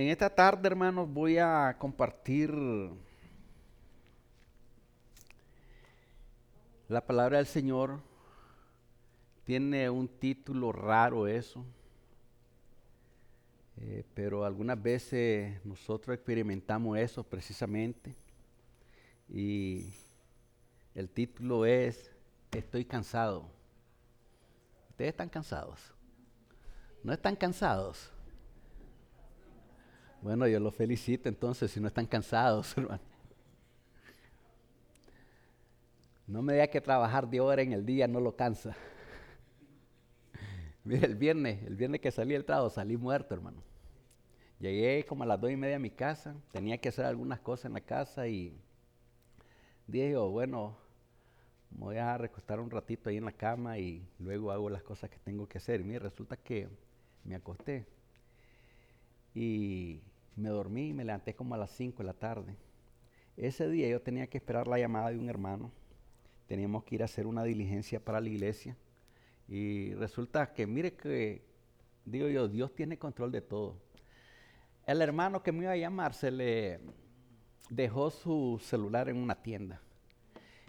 En esta tarde, hermanos, voy a compartir la palabra del Señor. Tiene un título raro eso, eh, pero algunas veces nosotros experimentamos eso precisamente. Y el título es Estoy cansado. ¿Ustedes están cansados? ¿No están cansados? Bueno, yo los felicito entonces si no están cansados, hermano. No me diga que trabajar de hora en el día no lo cansa. Mire, el viernes, el viernes que salí del trabajo, salí muerto, hermano. Llegué como a las dos y media a mi casa, tenía que hacer algunas cosas en la casa y dije, bueno, me voy a recostar un ratito ahí en la cama y luego hago las cosas que tengo que hacer. Y mire, resulta que me acosté y me dormí y me levanté como a las 5 de la tarde. Ese día yo tenía que esperar la llamada de un hermano. Teníamos que ir a hacer una diligencia para la iglesia. Y resulta que, mire que, digo Dios tiene control de todo. El hermano que me iba a llamar se le dejó su celular en una tienda.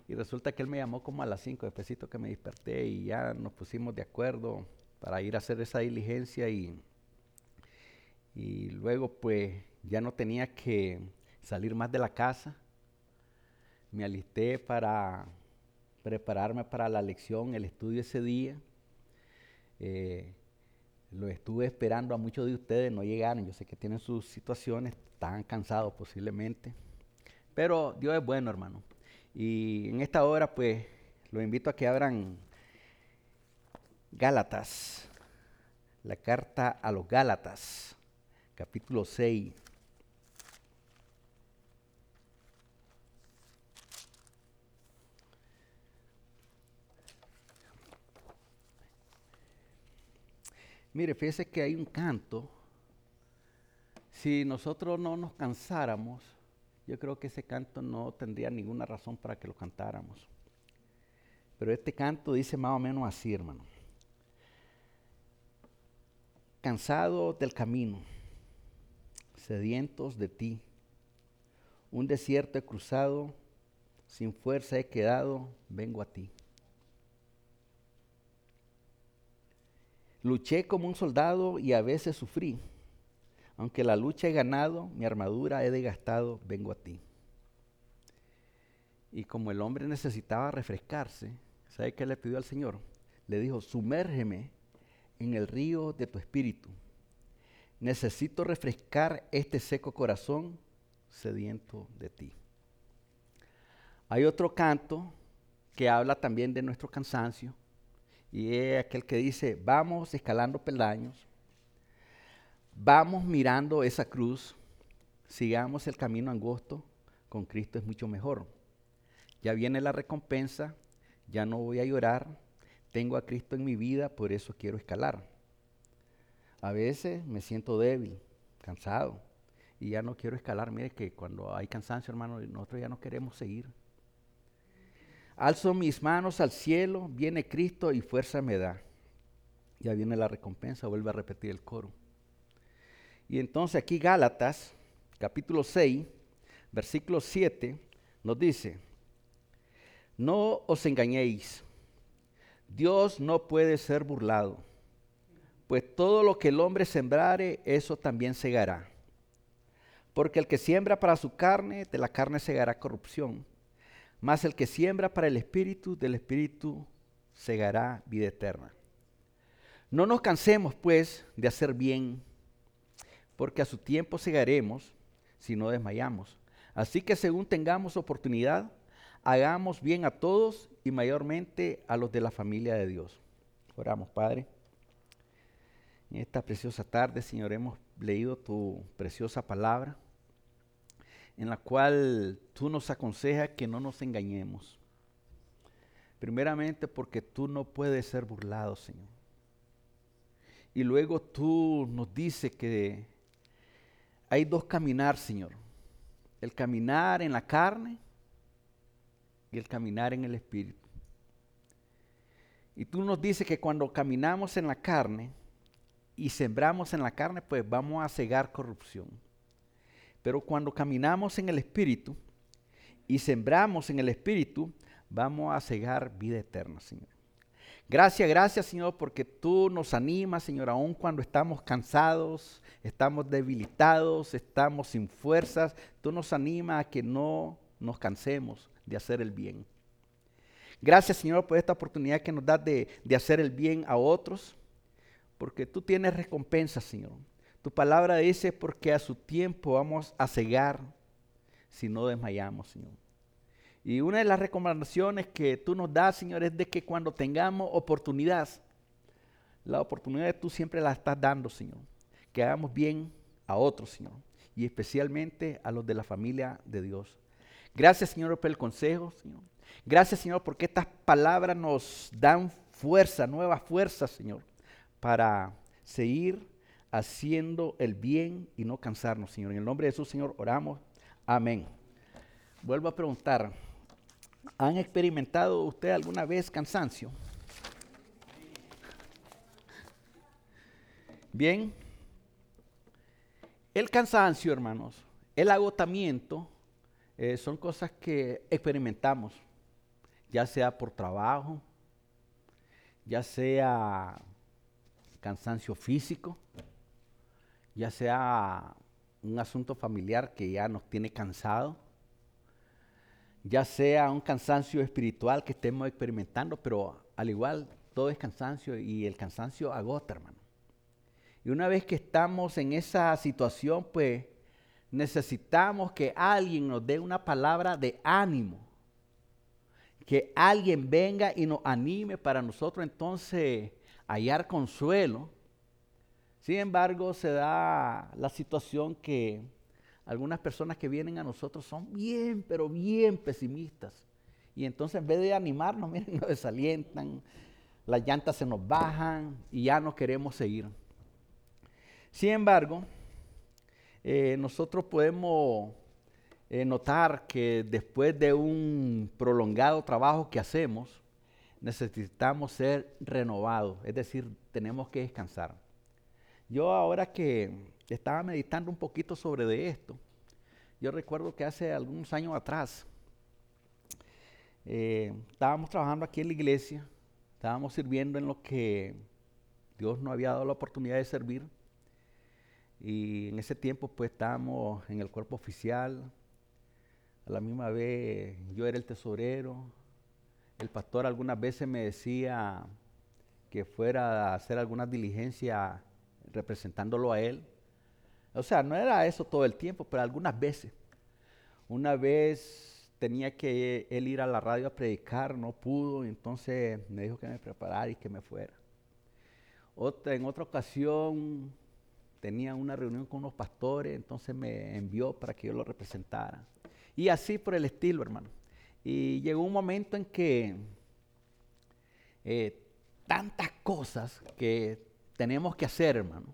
Y resulta que él me llamó como a las 5, después que me desperté y ya nos pusimos de acuerdo para ir a hacer esa diligencia y y luego pues ya no tenía que salir más de la casa. Me alisté para prepararme para la lección, el estudio ese día. Eh, lo estuve esperando a muchos de ustedes, no llegaron. Yo sé que tienen sus situaciones, estaban cansados posiblemente. Pero Dios es bueno, hermano. Y en esta hora, pues, lo invito a que abran Gálatas, la carta a los Gálatas capítulo 6. Mire, fíjese que hay un canto. Si nosotros no nos cansáramos, yo creo que ese canto no tendría ninguna razón para que lo cantáramos. Pero este canto dice más o menos así, hermano. Cansado del camino sedientos de ti. Un desierto he cruzado, sin fuerza he quedado, vengo a ti. Luché como un soldado y a veces sufrí. Aunque la lucha he ganado, mi armadura he desgastado, vengo a ti. Y como el hombre necesitaba refrescarse, ¿sabe qué le pidió al Señor? Le dijo, sumérgeme en el río de tu espíritu necesito refrescar este seco corazón sediento de ti. Hay otro canto que habla también de nuestro cansancio y es aquel que dice, vamos escalando peldaños, vamos mirando esa cruz, sigamos el camino angosto, con Cristo es mucho mejor. Ya viene la recompensa, ya no voy a llorar, tengo a Cristo en mi vida, por eso quiero escalar. A veces me siento débil, cansado, y ya no quiero escalar. Mire que cuando hay cansancio, hermano, nosotros ya no queremos seguir. Alzo mis manos al cielo, viene Cristo y fuerza me da. Ya viene la recompensa, vuelve a repetir el coro. Y entonces aquí Gálatas, capítulo 6, versículo 7, nos dice, no os engañéis, Dios no puede ser burlado pues todo lo que el hombre sembrare, eso también segará. Porque el que siembra para su carne, de la carne segará corrupción. Mas el que siembra para el espíritu, del espíritu segará vida eterna. No nos cansemos, pues, de hacer bien, porque a su tiempo segaremos si no desmayamos. Así que según tengamos oportunidad, hagamos bien a todos y mayormente a los de la familia de Dios. Oramos, Padre. En esta preciosa tarde, Señor, hemos leído tu preciosa palabra, en la cual tú nos aconsejas que no nos engañemos. Primeramente porque tú no puedes ser burlado, Señor. Y luego tú nos dices que hay dos caminar, Señor. El caminar en la carne y el caminar en el espíritu. Y tú nos dices que cuando caminamos en la carne, y sembramos en la carne, pues vamos a cegar corrupción. Pero cuando caminamos en el Espíritu y sembramos en el Espíritu, vamos a cegar vida eterna, Señor. Gracias, gracias, Señor, porque tú nos animas, Señor, aun cuando estamos cansados, estamos debilitados, estamos sin fuerzas. Tú nos animas a que no nos cansemos de hacer el bien. Gracias, Señor, por esta oportunidad que nos das de, de hacer el bien a otros, porque tú tienes recompensa, Señor. Tu palabra dice, porque a su tiempo vamos a cegar si no desmayamos, Señor. Y una de las recomendaciones que tú nos das, Señor, es de que cuando tengamos oportunidad, la oportunidad tú siempre la estás dando, Señor. Que hagamos bien a otros, Señor. Y especialmente a los de la familia de Dios. Gracias, Señor, por el consejo, Señor. Gracias, Señor, porque estas palabras nos dan fuerza, nueva fuerza, Señor, para seguir haciendo el bien y no cansarnos, Señor. En el nombre de Jesús, Señor, oramos. Amén. Vuelvo a preguntar, ¿han experimentado usted alguna vez cansancio? Bien, el cansancio, hermanos, el agotamiento, eh, son cosas que experimentamos, ya sea por trabajo, ya sea cansancio físico, ya sea un asunto familiar que ya nos tiene cansado, ya sea un cansancio espiritual que estemos experimentando, pero al igual todo es cansancio y el cansancio agota, hermano. Y una vez que estamos en esa situación, pues necesitamos que alguien nos dé una palabra de ánimo, que alguien venga y nos anime para nosotros entonces hallar consuelo sin embargo, se da la situación que algunas personas que vienen a nosotros son bien, pero bien pesimistas. Y entonces en vez de animarnos, miren, nos desalientan, las llantas se nos bajan y ya no queremos seguir. Sin embargo, eh, nosotros podemos eh, notar que después de un prolongado trabajo que hacemos, necesitamos ser renovados, es decir, tenemos que descansar. Yo ahora que estaba meditando un poquito sobre esto, yo recuerdo que hace algunos años atrás eh, estábamos trabajando aquí en la iglesia, estábamos sirviendo en lo que Dios nos había dado la oportunidad de servir. Y en ese tiempo pues estábamos en el cuerpo oficial, a la misma vez yo era el tesorero, el pastor algunas veces me decía que fuera a hacer alguna diligencia representándolo a él. O sea, no era eso todo el tiempo, pero algunas veces. Una vez tenía que él ir a la radio a predicar, no pudo, entonces me dijo que me preparara y que me fuera. Otra, en otra ocasión tenía una reunión con unos pastores, entonces me envió para que yo lo representara. Y así por el estilo, hermano. Y llegó un momento en que eh, tantas cosas que tenemos que hacer, hermano.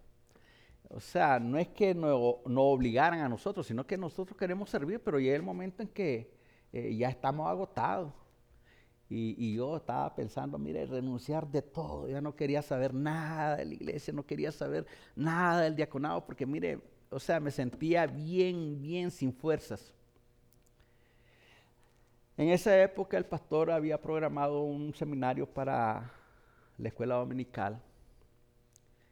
O sea, no es que nos no obligaran a nosotros, sino que nosotros queremos servir, pero llega el momento en que eh, ya estamos agotados. Y, yo estaba pensando, mire, renunciar de todo. Ya no quería saber nada de la iglesia, no quería saber nada del diaconado, porque mire, o sea, me sentía bien, bien sin fuerzas. En esa época el pastor había programado un seminario para la escuela dominical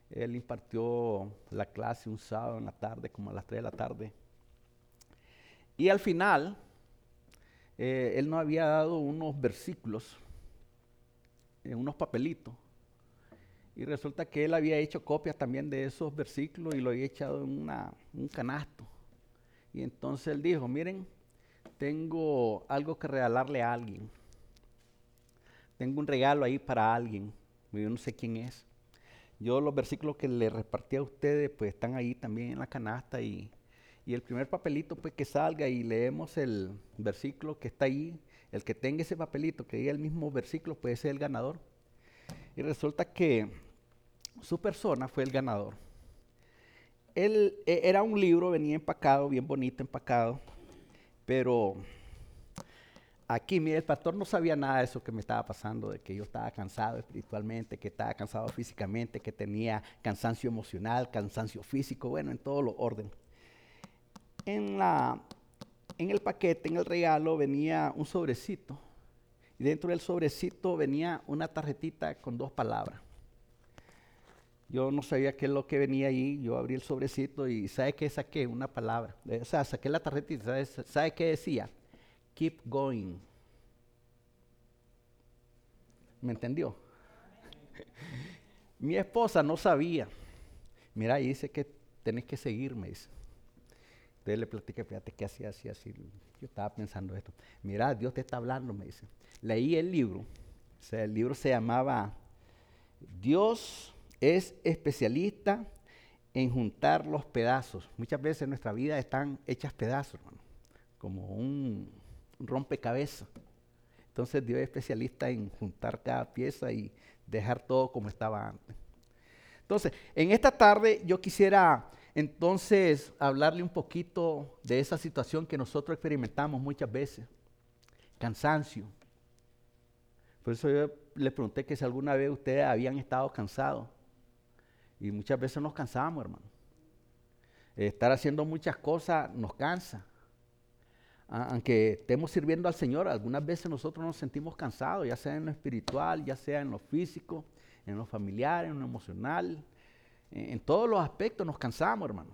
él impartió la clase un sábado en la tarde, como a las 3 de la tarde. Y al final, eh, él nos había dado unos versículos, eh, unos papelitos. Y resulta que él había hecho copias también de esos versículos y lo había echado en un canasto. Y entonces él dijo, miren, tengo algo que regalarle a alguien. Tengo un regalo ahí para alguien. Yo no sé quién es. Yo los versículos que le repartí a ustedes pues están ahí también en la canasta y, el primer papelito pues que salga y leemos el versículo que está ahí, el que tenga ese papelito que diga el mismo versículo puede ser el ganador. Y resulta que su persona fue el ganador. Él e, era un libro, venía empacado, bien bonito empacado, pero aquí, mire, el pastor no sabía nada de eso que me estaba pasando, de que yo estaba cansado espiritualmente, que estaba cansado físicamente, que tenía cansancio emocional, cansancio físico, bueno, en todo lo orden. En, la, en el paquete, en el regalo, venía un sobrecito. Y dentro del sobrecito venía una tarjetita con dos palabras. Yo no sabía qué es lo que venía ahí. Yo abrí el sobrecito y ¿sabe qué saqué? Una palabra. O sea, saqué la tarjetita. ¿Sabe, ¿sabe qué decía? Keep going. ¿Me entendió? Mi esposa no sabía. Mira, ahí dice que tenés que seguirme. Dice. Entonces le platiqué, fíjate que hacía así, así. Yo estaba pensando esto. Mira, Dios te está hablando, me dice. Leí el libro. O sea, el libro se llamaba Dios es especialista en juntar los pedazos. Muchas veces nuestra vida están hechas pedazos, hermano, como un rompecabezas. Entonces Dios es especialista en juntar cada pieza y dejar todo como estaba antes. Entonces, en esta tarde yo quisiera entonces hablarle un poquito de esa situación que nosotros experimentamos muchas veces. Cansancio. Por eso yo le pregunté que si alguna vez ustedes habían estado cansados. Y muchas veces nos cansamos, hermano. Estar haciendo muchas cosas nos cansa. Aunque estemos sirviendo al Señor, algunas veces nosotros nos sentimos cansados, ya sea en lo espiritual, ya sea en lo físico, en lo familiar, en lo emocional. En, todos los aspectos nos cansamos, hermano.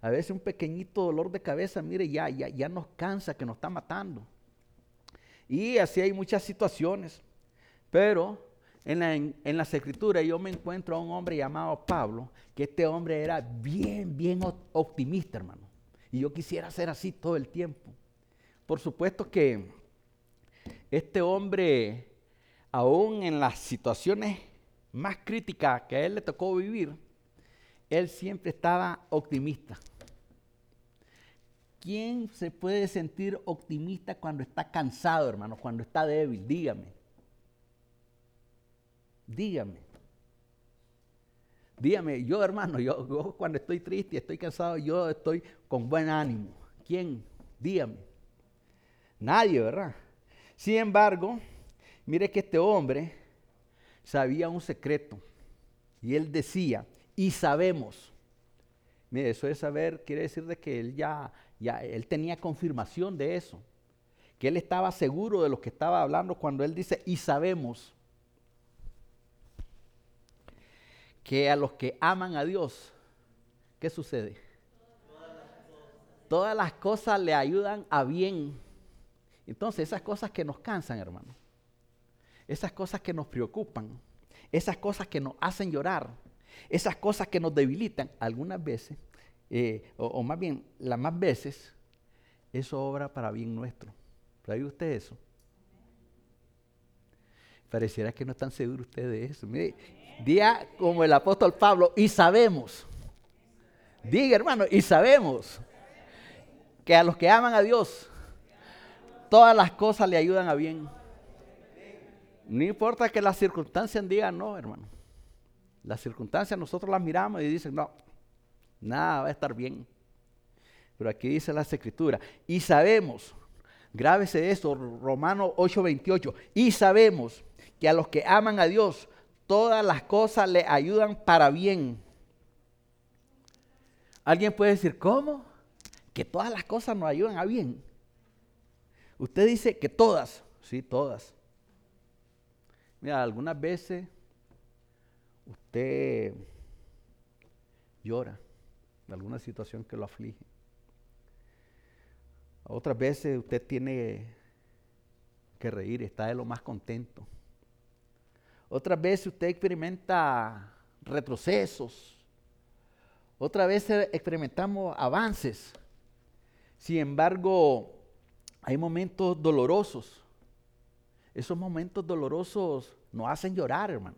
A veces un pequeñito dolor de cabeza, mire, ya, ya, ya nos cansa, que nos está matando. Y así hay muchas situaciones. Pero en, la, en, las escrituras yo me encuentro a un hombre llamado Pablo, que este hombre era bien, bien optimista, hermano. Y yo quisiera ser así todo el tiempo. Por supuesto que este hombre, aún en las situaciones más críticas que a él le tocó vivir, él siempre estaba optimista. ¿Quién se puede sentir optimista cuando está cansado, hermano? Cuando está débil, dígame. Dígame. Dígame, yo hermano, yo, cuando estoy triste, estoy cansado, yo estoy con buen ánimo. ¿Quién? Dígame. Nadie, ¿verdad? Sin embargo, mire que este hombre sabía un secreto. Y él decía, y sabemos. Mire, eso de saber quiere decir de que él ya, ya, él tenía confirmación de eso. Que él estaba seguro de lo que estaba hablando cuando él dice, y sabemos que a los que aman a Dios, ¿qué sucede? Todas las cosas le ayudan a bien. Entonces, esas cosas que nos cansan, hermano, esas cosas que nos preocupan, esas cosas que nos hacen llorar, esas cosas que nos debilitan, algunas veces, eh, o, más bien, las más veces, eso obra para bien nuestro. ¿Sabe usted eso? Pareciera que no están seguros ustedes de eso. Mire, Diga como el apóstol Pablo, y sabemos. Diga hermano, y sabemos que a los que aman a Dios, todas las cosas le ayudan a bien. No importa que las circunstancias digan no, hermano. Las circunstancias nosotros las miramos y dicen, no, nada va a estar bien. Pero aquí dice la escritura, y sabemos, grábese eso, Romano 8:28, y sabemos que a los que aman a Dios, todas las cosas le ayudan para bien. Alguien puede decir, ¿cómo? Que todas las cosas nos ayudan a bien. Usted dice que todas, sí, todas. Mira, algunas veces usted llora de alguna situación que lo aflige. Otras veces usted tiene que reír, está de lo más contento. Otras veces usted experimenta retrocesos. Otras veces experimentamos avances. Sin embargo, hay momentos dolorosos. Esos momentos dolorosos nos hacen llorar, hermano.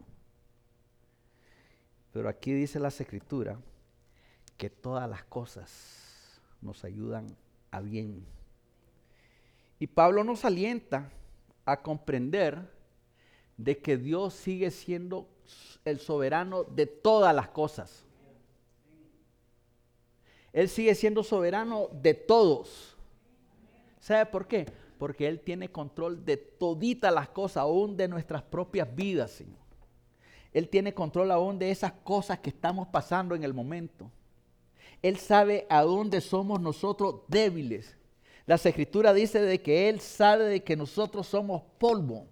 Pero aquí dice la escritura que todas las cosas nos ayudan a bien. Y Pablo nos alienta a comprender de que Dios sigue siendo el soberano de todas las cosas. Él sigue siendo soberano de todos. ¿Sabe por qué? Porque Él tiene control de toditas las cosas, aún de nuestras propias vidas, Señor. Él tiene control aún de esas cosas que estamos pasando en el momento. Él sabe a dónde somos nosotros débiles. Las escrituras dicen de que Él sabe de que nosotros somos polvo.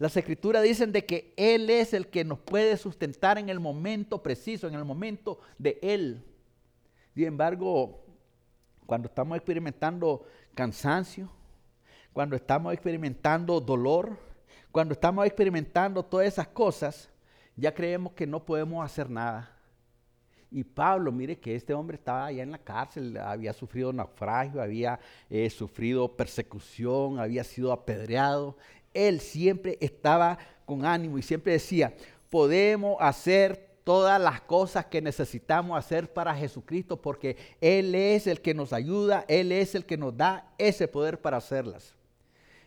Las escrituras dicen de que Él es el que nos puede sustentar en el momento preciso, en el momento de Él. Sin embargo, cuando estamos experimentando cansancio, cuando estamos experimentando dolor, cuando estamos experimentando todas esas cosas, ya creemos que no podemos hacer nada. Y Pablo, mire que este hombre estaba allá en la cárcel, había sufrido naufragio, había eh, sufrido persecución, había sido apedreado. Él siempre estaba con ánimo y siempre decía, podemos hacer todas las cosas que necesitamos hacer para Jesucristo porque Él es el que nos ayuda, Él es el que nos da ese poder para hacerlas.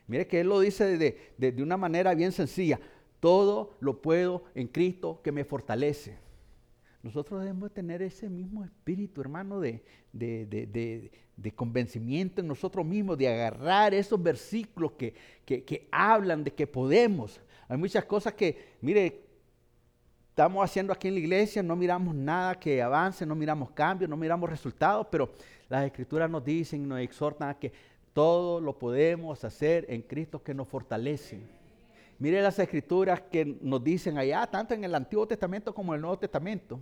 Mire que Él lo dice de, de una manera bien sencilla, todo lo puedo en Cristo que me fortalece. Nosotros debemos tener ese mismo espíritu, hermano, de, de, convencimiento en nosotros mismos, de agarrar esos versículos que, que, hablan de que podemos. Hay muchas cosas que, mire, estamos haciendo aquí en la iglesia, no miramos nada que avance, no miramos cambios, no miramos resultados, pero las escrituras nos dicen, nos exhortan a que todo lo podemos hacer en Cristo que nos fortalece. Mire las escrituras que nos dicen allá, tanto en el Antiguo Testamento como en el Nuevo Testamento.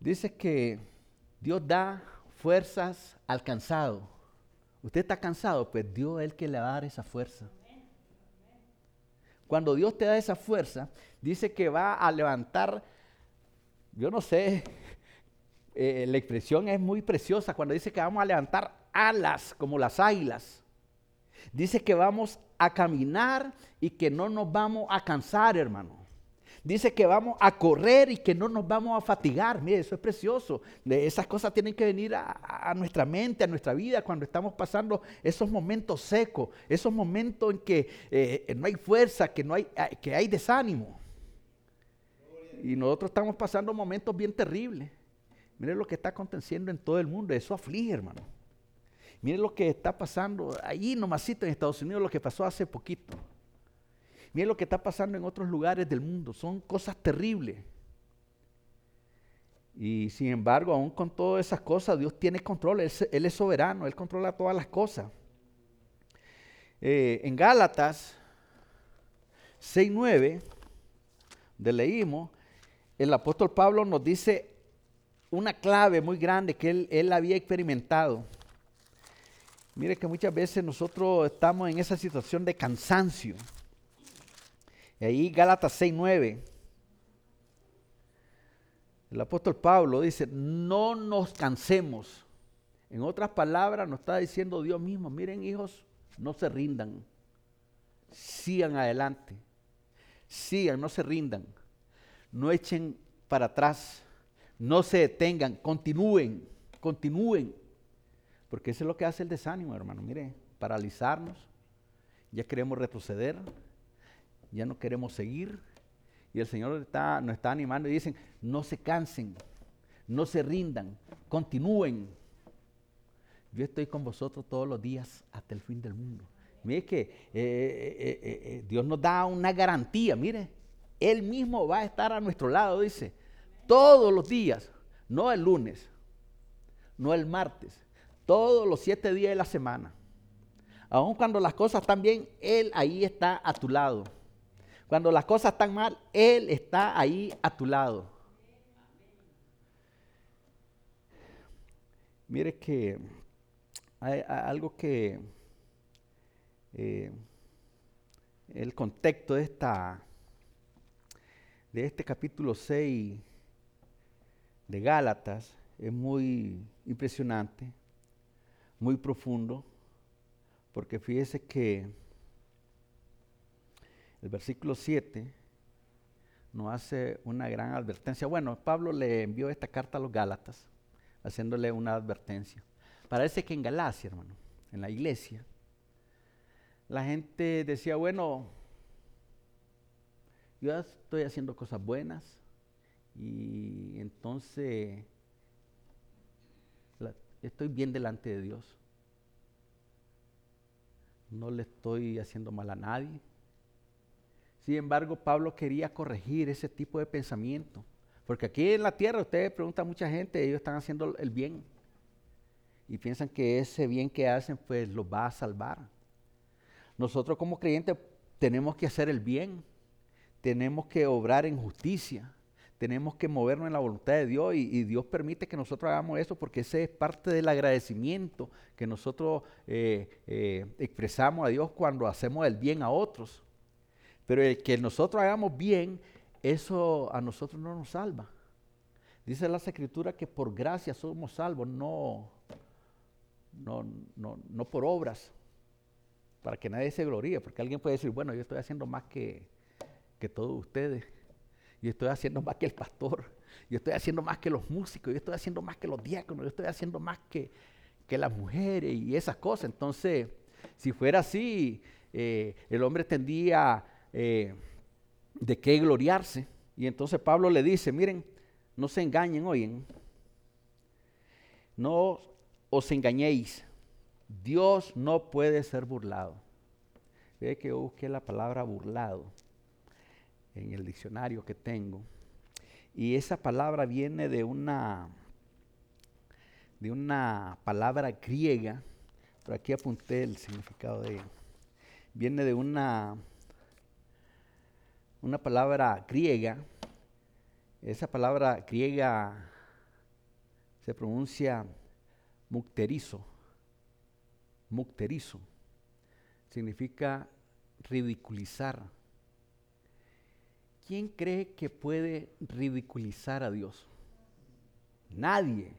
Dice que Dios da fuerzas al cansado. Usted está cansado, pues Dios es el que le va a dar esa fuerza. Cuando Dios te da esa fuerza, dice que va a levantar, yo no sé, eh, la expresión es muy preciosa cuando dice que vamos a levantar alas como las águilas. Dice que vamos a caminar y que no nos vamos a cansar, hermano. Dice que vamos a correr y que no nos vamos a fatigar. Mire, eso es precioso. esas cosas tienen que venir a, nuestra mente, a nuestra vida, cuando estamos pasando esos momentos secos, esos momentos en que eh, no hay fuerza, que, no hay, eh, que hay desánimo. Y nosotros estamos pasando momentos bien terribles. Mire lo que está aconteciendo en todo el mundo. Eso aflige, hermano. Mire lo que está pasando ahí nomasito en Estados Unidos, lo que pasó hace poquito. Miren lo que está pasando en otros lugares del mundo. Son cosas terribles. Y sin embargo, aún con todas esas cosas, Dios tiene control. Él, es soberano. Él controla todas las cosas. Eh, en Gálatas 6.9, de leímos, el apóstol Pablo nos dice una clave muy grande que él había experimentado. Mire que muchas veces nosotros estamos en esa situación de cansancio. Y ahí Gálatas 6:9. El apóstol Pablo dice, no nos cansemos. En otras palabras, nos está diciendo Dios mismo, miren hijos, no se rindan. Sigan adelante. Sigan, no se rindan. No echen para atrás. No se detengan. Continúen. Continúen. Porque eso es lo que hace el desánimo, hermano. Mire, paralizarnos. Ya queremos retroceder ya no queremos seguir. Y el Señor está, nos está animando y dicen, no se cansen, no se rindan, continúen. Yo estoy con vosotros todos los días hasta el fin del mundo. Mire que eh, eh, eh, Dios nos da una garantía, mire, Él mismo va a estar a nuestro lado, dice, todos los días, no el lunes, no el martes, todos los siete días de la semana. Aun cuando las cosas están bien, Él ahí está a tu lado. Cuando las cosas están mal, Él está ahí a tu lado. Mire que hay, algo que eh, el contexto de esta de este capítulo 6 de Gálatas es muy impresionante, muy profundo, porque fíjese que el versículo 7 nos hace una gran advertencia. Bueno, Pablo le envió esta carta a los Gálatas, haciéndole una advertencia. Parece que en Galacia, hermano, en la iglesia, la gente decía, bueno, yo estoy haciendo cosas buenas y entonces estoy bien delante de Dios. no le estoy haciendo mal a nadie. Sin embargo, Pablo quería corregir ese tipo de pensamiento. Porque aquí en la tierra, ustedes preguntan a mucha gente, ellos están haciendo el bien. Y piensan que ese bien que hacen, pues los va a salvar. Nosotros como creyentes tenemos que hacer el bien. Tenemos que obrar en justicia. Tenemos que movernos en la voluntad de Dios y, Dios permite que nosotros hagamos eso porque ese es parte del agradecimiento que nosotros eh, eh, expresamos a Dios cuando hacemos el bien a otros. Pero el que nosotros hagamos bien, eso a nosotros no nos salva. Dice la escritura que por gracia somos salvos, no, no, no, no por obras, para que nadie se gloríe, porque alguien puede decir, bueno, yo estoy haciendo más que, que todos ustedes, yo estoy haciendo más que el pastor, yo estoy haciendo más que los músicos, yo estoy haciendo más que los diáconos, yo estoy haciendo más que, que las mujeres y esas cosas. Entonces, si fuera así, eh, el hombre tendría eh, de qué gloriarse. Y entonces Pablo le dice, miren, no se engañen, oyen, no os engañéis, Dios no puede ser burlado. Ve que yo busqué la palabra burlado en el diccionario que tengo. Y esa palabra viene de una, de una palabra griega, pero aquí apunté el significado de ella. Viene de una una palabra griega. Esa palabra griega se pronuncia mukterizo. Mukterizo. Significa ridiculizar. ¿Quién cree que puede ridiculizar a Dios? Nadie.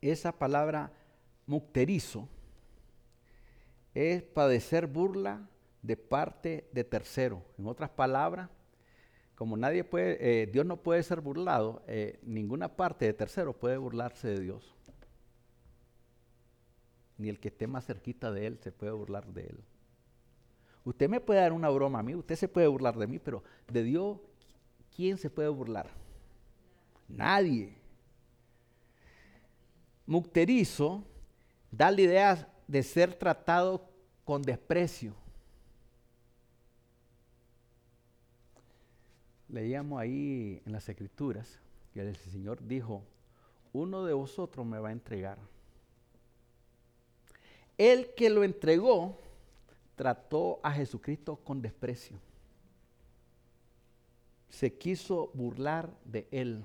Esa palabra mukterizo es padecer burla de parte de tercero. En otras palabras, como nadie puede, eh, Dios no puede ser burlado, eh, ninguna parte de tercero puede burlarse de Dios. Ni el que esté más cerquita de Él se puede burlar de Él. Usted me puede dar una broma a mí, usted se puede burlar de mí, pero de Dios, ¿quién se puede burlar? Nadie. Mucterizo da la idea de ser tratado con desprecio. Leíamos ahí en las escrituras que el Señor dijo, uno de vosotros me va a entregar. El que lo entregó trató a Jesucristo con desprecio. Se quiso burlar de él.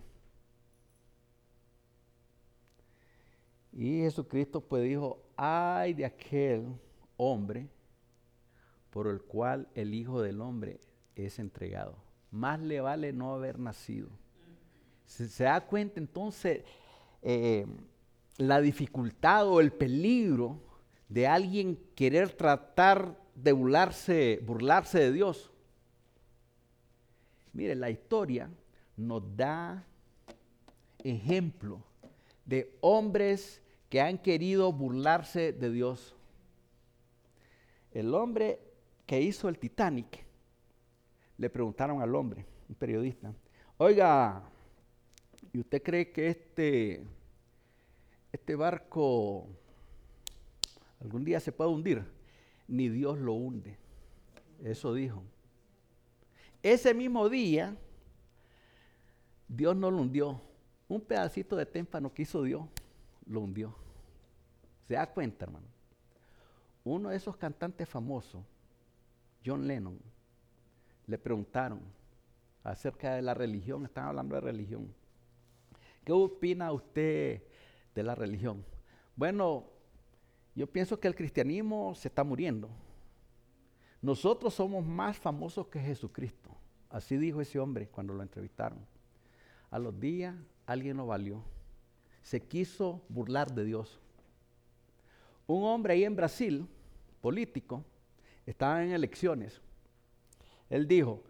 Y Jesucristo pues dijo, ay de aquel hombre por el cual el Hijo del Hombre es entregado. Más le vale no haber nacido. Se, da cuenta entonces eh, la dificultad o el peligro de alguien querer tratar de burlarse, burlarse de Dios. Mire, la historia nos da ejemplo de hombres que han querido burlarse de Dios. El hombre que hizo el Titanic, le preguntaron al hombre, un periodista, oiga, ¿y usted cree que este, este barco algún día se puede hundir? Ni Dios lo hunde. Eso dijo. Ese mismo día, Dios no lo hundió. Un pedacito de témpano que hizo Dios lo hundió. ¿Se da cuenta, hermano? Uno de esos cantantes famosos, John Lennon, le preguntaron acerca de la religión, están hablando de religión. ¿Qué opina usted de la religión? Bueno, yo pienso que el cristianismo se está muriendo. Nosotros somos más famosos que Jesucristo. Así dijo ese hombre cuando lo entrevistaron. A los días alguien lo valió se quiso burlar de Dios. Un hombre ahí en Brasil, político, estaba en elecciones. Él dijo,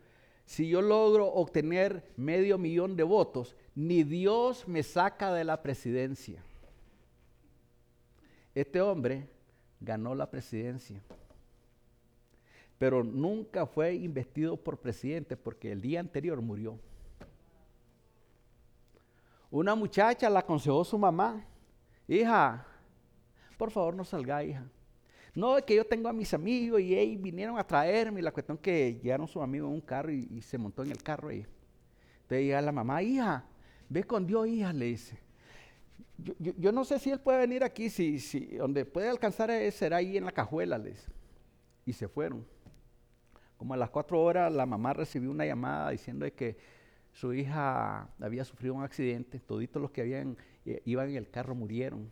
si yo logro obtener medio millón de votos, ni Dios me saca de la presidencia. Este hombre ganó la presidencia, pero nunca fue investido por presidente porque el día anterior murió. Una muchacha la aconsejó su mamá hija, por favor no salga, hija. No, es que yo tengo a mis amigos y ellos vinieron a traerme. La cuestión que llegaron sus amigos en un carro y, se montó en el carro. Y, entonces llega la mamá, hija, ve con Dios, hija, le dice. Yo, no sé si él puede venir aquí, si, donde puede alcanzar será ahí en la cajuela, le dice. Y se fueron. Como a las cuatro horas la mamá recibió una llamada diciendo que su hija había sufrido un accidente, toditos los que habían, eh, iban en el carro murieron.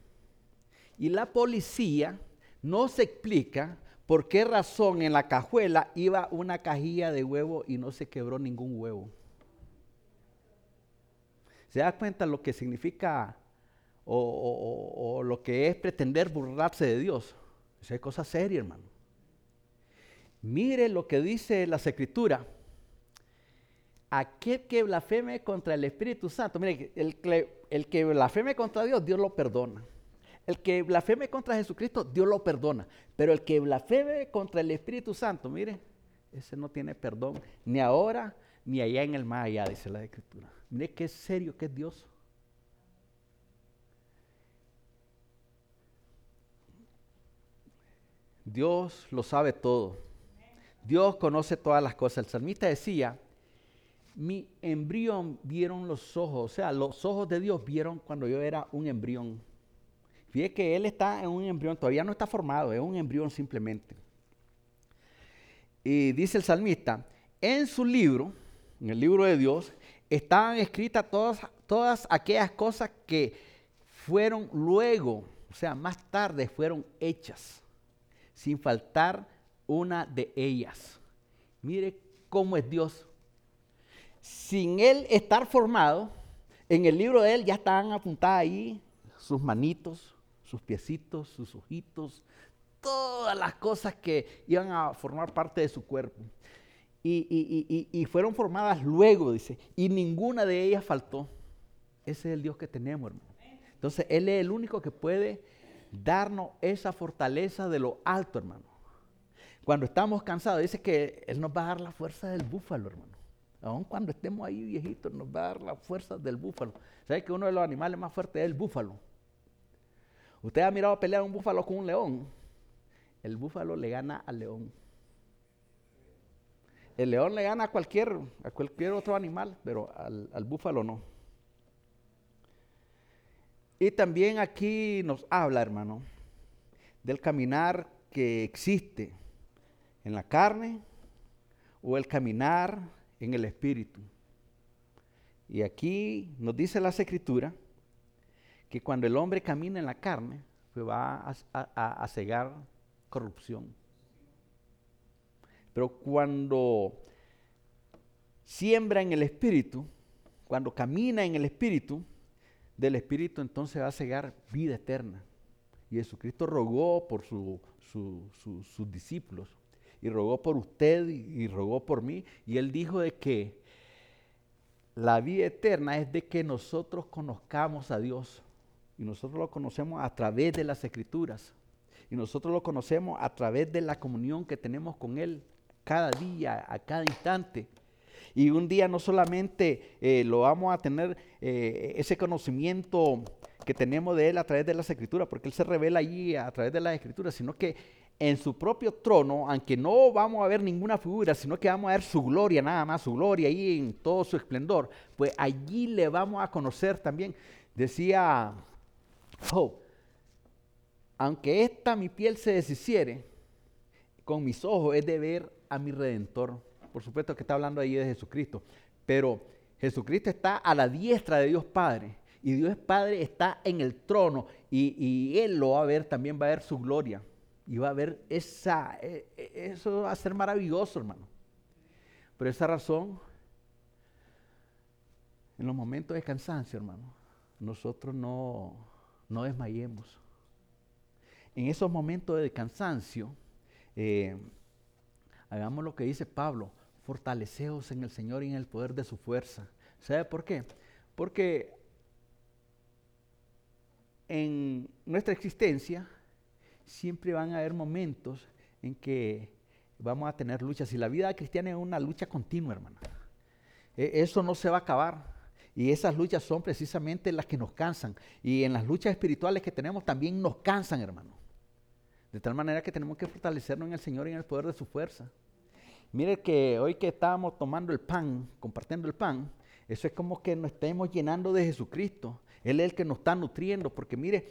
Y la policía no se explica por qué razón en la cajuela iba una cajilla de huevo y no se quebró ningún huevo. ¿Se da cuenta lo que significa o, lo que es pretender burlarse de Dios? Esa es cosa seria, hermano. Mire lo que dice la Escritura. Aquel que blasfeme contra el Espíritu Santo, mire, el, que blasfeme contra Dios, Dios lo perdona. El que blasfeme contra Jesucristo, Dios lo perdona. Pero el que blasfeme contra el Espíritu Santo, mire, ese no tiene perdón, ni ahora, ni allá en el más allá, dice la Escritura. Mire qué serio que es Dios. Dios lo sabe todo. Dios conoce todas las cosas. El salmista decía, mi embrión vieron los ojos, o sea, los ojos de Dios vieron cuando yo era un embrión. Fíjate que él está en un embrión, todavía no está formado, es un embrión simplemente. Y dice el salmista, en su libro, en el libro de Dios, estaban escritas todas, todas aquellas cosas que fueron luego, o sea, más tarde fueron hechas, sin faltar una de ellas. Mire cómo es Dios. Sin él estar formado, en el libro de él ya estaban apuntadas ahí sus manitos, sus piecitos, sus ojitos, todas las cosas que iban a formar parte de su cuerpo. Y, fueron formadas luego, dice, y ninguna de ellas faltó. Ese es el Dios que tenemos, hermano. Entonces, Él es el único que puede darnos esa fortaleza de lo alto, hermano. Cuando estamos cansados, dice que Él nos va a dar la fuerza del búfalo, hermano. Aun cuando estemos ahí viejitos, nos va a dar la fuerza del búfalo. ¿Sabe que uno de los animales más fuertes es el búfalo? Usted ha mirado pelear un búfalo con un león. El búfalo le gana al león. El león le gana a cualquier, a cualquier otro animal, pero al búfalo no. Y también aquí nos habla, hermano, del caminar que existe en la carne o el caminar en el espíritu. Y aquí nos dice la escritura que cuando el hombre camina en la carne, pues va a, cegar corrupción. Pero cuando siembra en el espíritu, cuando camina en el espíritu, del espíritu entonces va a cegar vida eterna. Y Jesucristo rogó por sus discípulos, y rogó por usted, y, y rogó por mí, y él dijo de que la vida eterna es de que nosotros conozcamos a Dios y nosotros lo conocemos a través de las escrituras. Y nosotros lo conocemos a través de la comunión que tenemos con Él cada día, a cada instante. Y un día no solamente eh, lo vamos a tener eh, ese conocimiento que tenemos de Él a través de las escrituras, porque Él se revela allí a través de las escrituras, sino que en su propio trono, aunque no vamos a ver ninguna figura, sino que vamos a ver su gloria, nada más, su gloria ahí en todo su esplendor, pues allí le vamos a conocer también. Decía Oh, aunque esta mi piel se deshiciere, con mis ojos es de ver a mi redentor. Por supuesto que está hablando ahí de Jesucristo, pero Jesucristo está a la diestra de Dios Padre y Dios Padre está en el trono y, Él lo va a ver, también va a ver su gloria y va a ver esa, e, e, eso va a ser maravilloso, hermano. Por esa razón, en los momentos de cansancio, hermano, nosotros no, no desmayemos. En esos momentos de cansancio, eh, hagamos lo que dice Pablo, fortaleceos en el Señor y en el poder de su fuerza. ¿Sabe por qué? Porque en nuestra existencia siempre van a haber momentos en que vamos a tener luchas. Y la vida cristiana es una lucha continua, hermana. E, eso no se va a acabar. Y esas luchas son precisamente las que nos cansan. Y en las luchas espirituales que tenemos también nos cansan, hermano. De tal manera que tenemos que fortalecernos en el Señor y en el poder de su fuerza. Mire que hoy que estábamos tomando el pan, compartiendo el pan, eso es como que nos estemos llenando de Jesucristo. Él es el que nos está nutriendo, porque mire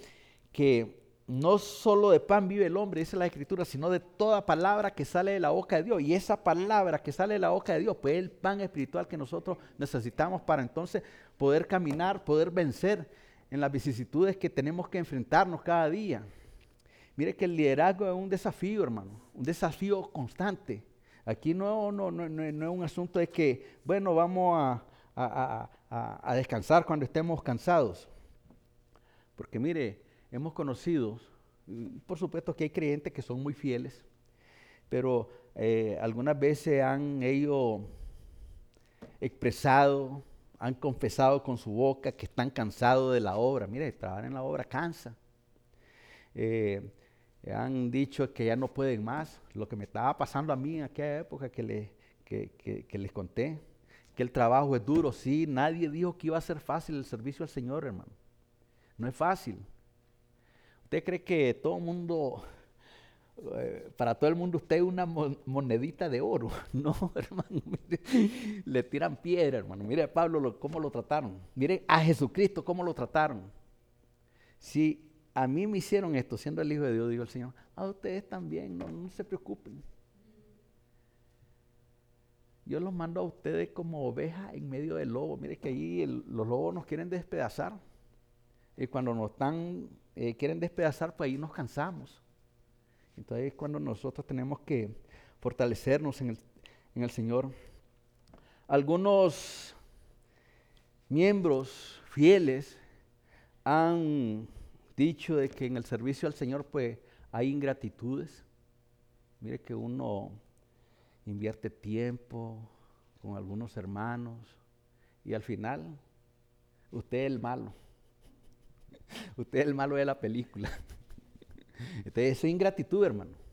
que no solo de pan vive el hombre, dice la escritura, sino de toda palabra que sale de la boca de Dios. Y esa palabra que sale de la boca de Dios, pues es el pan espiritual que nosotros necesitamos para entonces poder caminar, poder vencer en las vicisitudes que tenemos que enfrentarnos cada día. Mire que el liderazgo es un desafío, hermano, un desafío constante. Aquí no, es un asunto de que, bueno, vamos a, a descansar cuando estemos cansados. Porque mire, hemos conocido, por supuesto que hay creyentes que son muy fieles, pero eh, algunas veces han ellos expresado, han confesado con su boca que están cansados de la obra. Mire, trabajar en la obra cansa. Eh, han dicho que ya no pueden más. Lo que me estaba pasando a mí en aquella época que, le, que les conté, que el trabajo es duro. Sí, nadie dijo que iba a ser fácil el servicio al Señor, hermano. No es fácil. ¿Usted cree que todo el mundo, eh, para todo el mundo usted es una monedita de oro? No, hermano, le tiran piedra, hermano. Mire a Pablo cómo lo trataron. Mire a Jesucristo cómo lo trataron. Si a mí me hicieron esto siendo el Hijo de Dios, digo el Señor, a ustedes también, no, no se preocupen. Yo los mando a ustedes como ovejas en medio del lobo. Mire que ahí los lobos nos quieren despedazar. Y cuando nos están eh, quieren despedazar, pues ahí nos cansamos. Entonces es cuando nosotros tenemos que fortalecernos en el, en el Señor. Algunos miembros fieles han dicho de que en el servicio al Señor pues hay ingratitudes. Mire que uno invierte tiempo con algunos hermanos y al final usted es el malo. Usted es el malo de la película. Entonces, es ingratitud, hermano.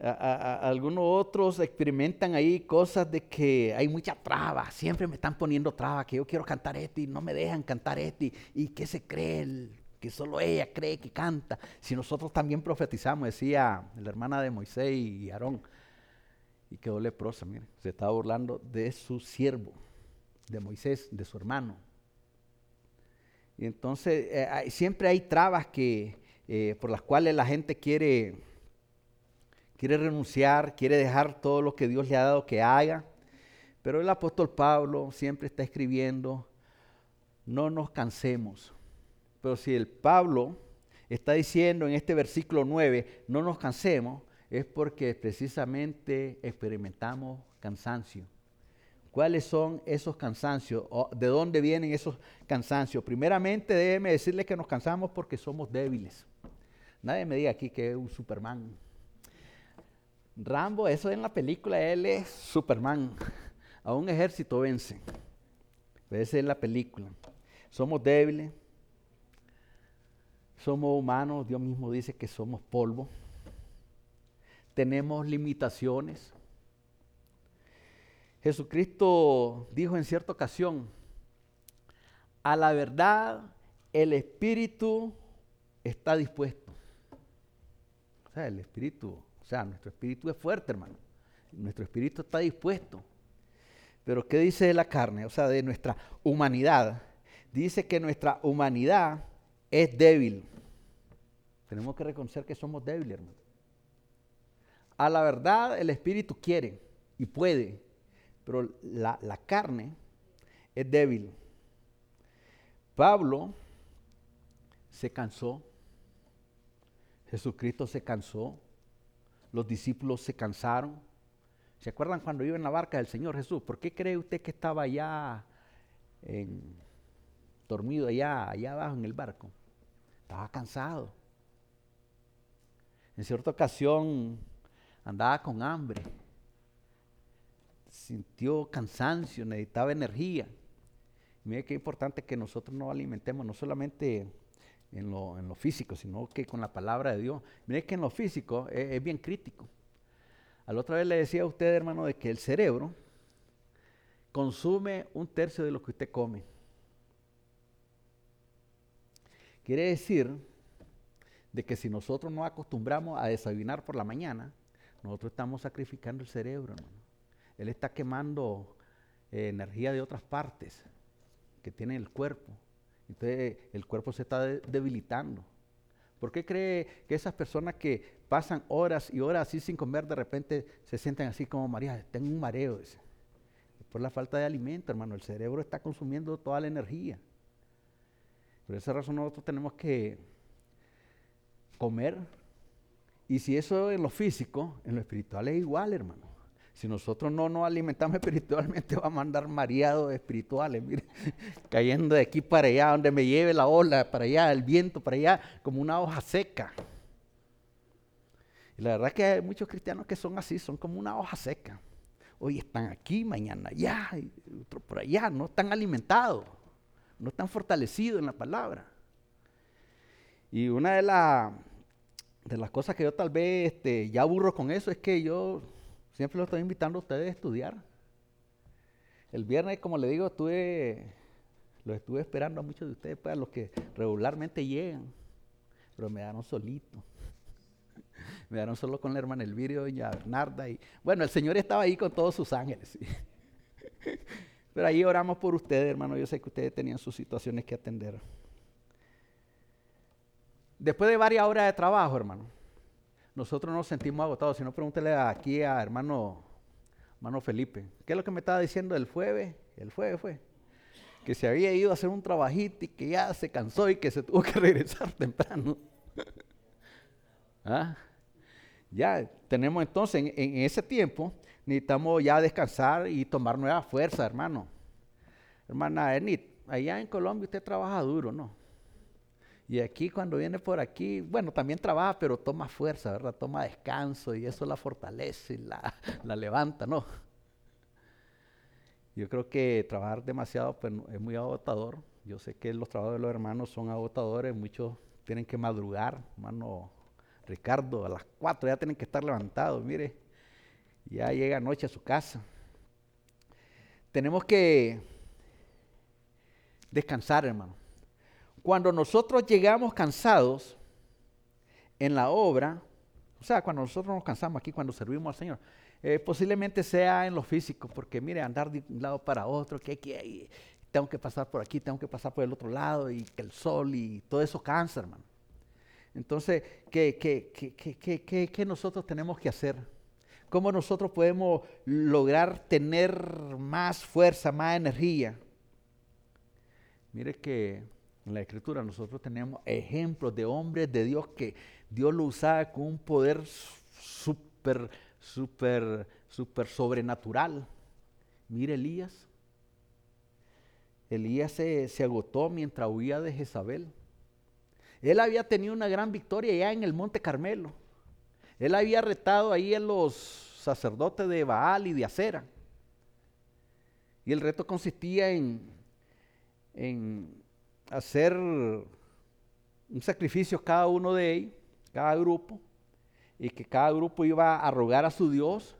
Algunos otros experimentan ahí cosas de que hay mucha traba, siempre me están poniendo traba, que yo quiero cantar esto y no me dejan cantar esto y, y que se cree que solo ella cree que canta. Si nosotros también profetizamos, decía la hermana de Moisés y Aarón, y quedó leprosa, mire, se estaba burlando de su siervo, de Moisés, de su hermano. Y entonces eh, siempre hay trabas que, eh, por las cuales la gente quiere, quiere renunciar, quiere dejar todo lo que Dios le ha dado que haga. Pero el apóstol Pablo siempre está escribiendo, no nos cansemos. Pero si el Pablo está diciendo en este versículo 9, no nos cansemos, es porque precisamente experimentamos cansancio. ¿Cuáles son esos cansancios? ¿De dónde vienen esos cansancios? Primeramente, déjeme decirle que nos cansamos porque somos débiles. Nadie me diga aquí que es un Superman. Rambo, eso en la película, él es Superman. A un ejército vence. Esa es la película. Somos débiles. Somos humanos. Dios mismo dice que somos polvo. Tenemos limitaciones. Jesucristo dijo en cierta ocasión, a la verdad el espíritu está dispuesto. O sea, el espíritu, sea, nuestro espíritu es fuerte, hermano. Nuestro espíritu está dispuesto. Pero ¿qué dice de la carne? O sea, de nuestra humanidad. Dice que nuestra humanidad es débil. Tenemos que reconocer que somos débiles, hermano. A la verdad el espíritu quiere y puede, pero la, carne es débil. Pablo se cansó, Jesucristo se cansó, los discípulos se cansaron. ¿Se acuerdan cuando iba en la barca del Señor Jesús? ¿Por qué cree usted que estaba allá dormido allá, allá abajo en el barco? Estaba cansado. En cierta ocasión andaba con hambre sintió cansancio, necesitaba energía. Mire qué importante que nosotros nos alimentemos, no solamente en lo, físico, sino que con la palabra de Dios. Mire que en lo físico es, bien crítico. A la otra vez le decía a usted, hermano, de que el cerebro, consume un tercio de lo que usted come. Quiere decir de que si nosotros no acostumbramos a desayunar por la mañana, nosotros estamos sacrificando el cerebro, hermano. Él está quemando eh, energía de otras partes que tiene el cuerpo. Entonces el cuerpo se está debilitando. ¿Por qué cree que esas personas que pasan horas y horas así sin comer, de repente se sienten así como María, tengo un mareo? Por la falta de alimento, hermano. El cerebro está consumiendo toda la energía. Por esa razón nosotros tenemos que comer. Y si eso en lo físico, en lo espiritual es igual, hermano. Si nosotros no nos alimentamos espiritualmente, vamos a andar mareados espirituales, mire, cayendo de aquí para allá, donde me lleve la ola, para allá, el viento, para allá, como una hoja seca. Y la verdad es que hay muchos cristianos que son así, son como una hoja seca. Hoy están aquí, mañana allá, y otro por allá, no están alimentados, no están fortalecidos en la palabra. Y una de, de las cosas que yo tal vez este, ya aburro con eso es que yo Siempre lo estoy invitando a ustedes a estudiar. El viernes, como le digo, estuve, lo estuve esperando a muchos de ustedes, pues, a los que regularmente llegan, pero me daron solito. me daron solo con la hermana Elvirio y Bernarda. Y, bueno, el Señor estaba ahí con todos sus ángeles. pero ahí oramos por ustedes, hermano. Yo sé que ustedes tenían sus situaciones que atender. Después de varias horas de trabajo, hermano, nosotros nos sentimos agotados. Si no, pregúntele aquí a hermano, hermano Felipe. ¿Qué es lo que me estaba diciendo el jueves? El jueves fue. Que se había ido a hacer un trabajito y que ya se cansó y que se tuvo que regresar temprano. ¿Ah? Ya tenemos entonces, en, en, ese tiempo, necesitamos ya descansar y tomar nueva fuerza, hermano. Hermana Enid, allá en Colombia usted trabaja duro, ¿no? Y aquí cuando viene por aquí, bueno, también trabaja, pero toma fuerza, ¿verdad? Toma descanso y eso la fortalece y la, la levanta, ¿no? Yo creo que trabajar demasiado pues, es muy agotador. Yo sé que los trabajos de los hermanos son agotadores, muchos tienen que madrugar, hermano Ricardo, a las 4 ya tienen que estar levantados, mire, ya llega noche a su casa. Tenemos que descansar, hermano cuando nosotros llegamos cansados en la obra, o sea, cuando nosotros nos cansamos aquí, cuando servimos al Señor, eh, posiblemente sea en lo físico, porque mire, andar de un lado para otro, que, que tengo que pasar por aquí, tengo que pasar por el otro lado, y que el sol y todo eso cansa, hermano. Entonces, ¿qué, qué, qué nosotros tenemos que hacer? ¿Cómo nosotros podemos lograr tener más fuerza, más energía? Mire que en la escritura nosotros tenemos ejemplos de hombres de Dios que Dios lo usaba con un poder súper, súper, súper sobrenatural. Mire Elías. Elías se, se, agotó mientras huía de Jezabel. Él había tenido una gran victoria ya en el Monte Carmelo. Él había retado ahí a los sacerdotes de Baal y de Acera. Y el reto consistía en, en hacer un sacrificio cada uno de ellos, cada grupo, y que cada grupo iba a rogar a su Dios,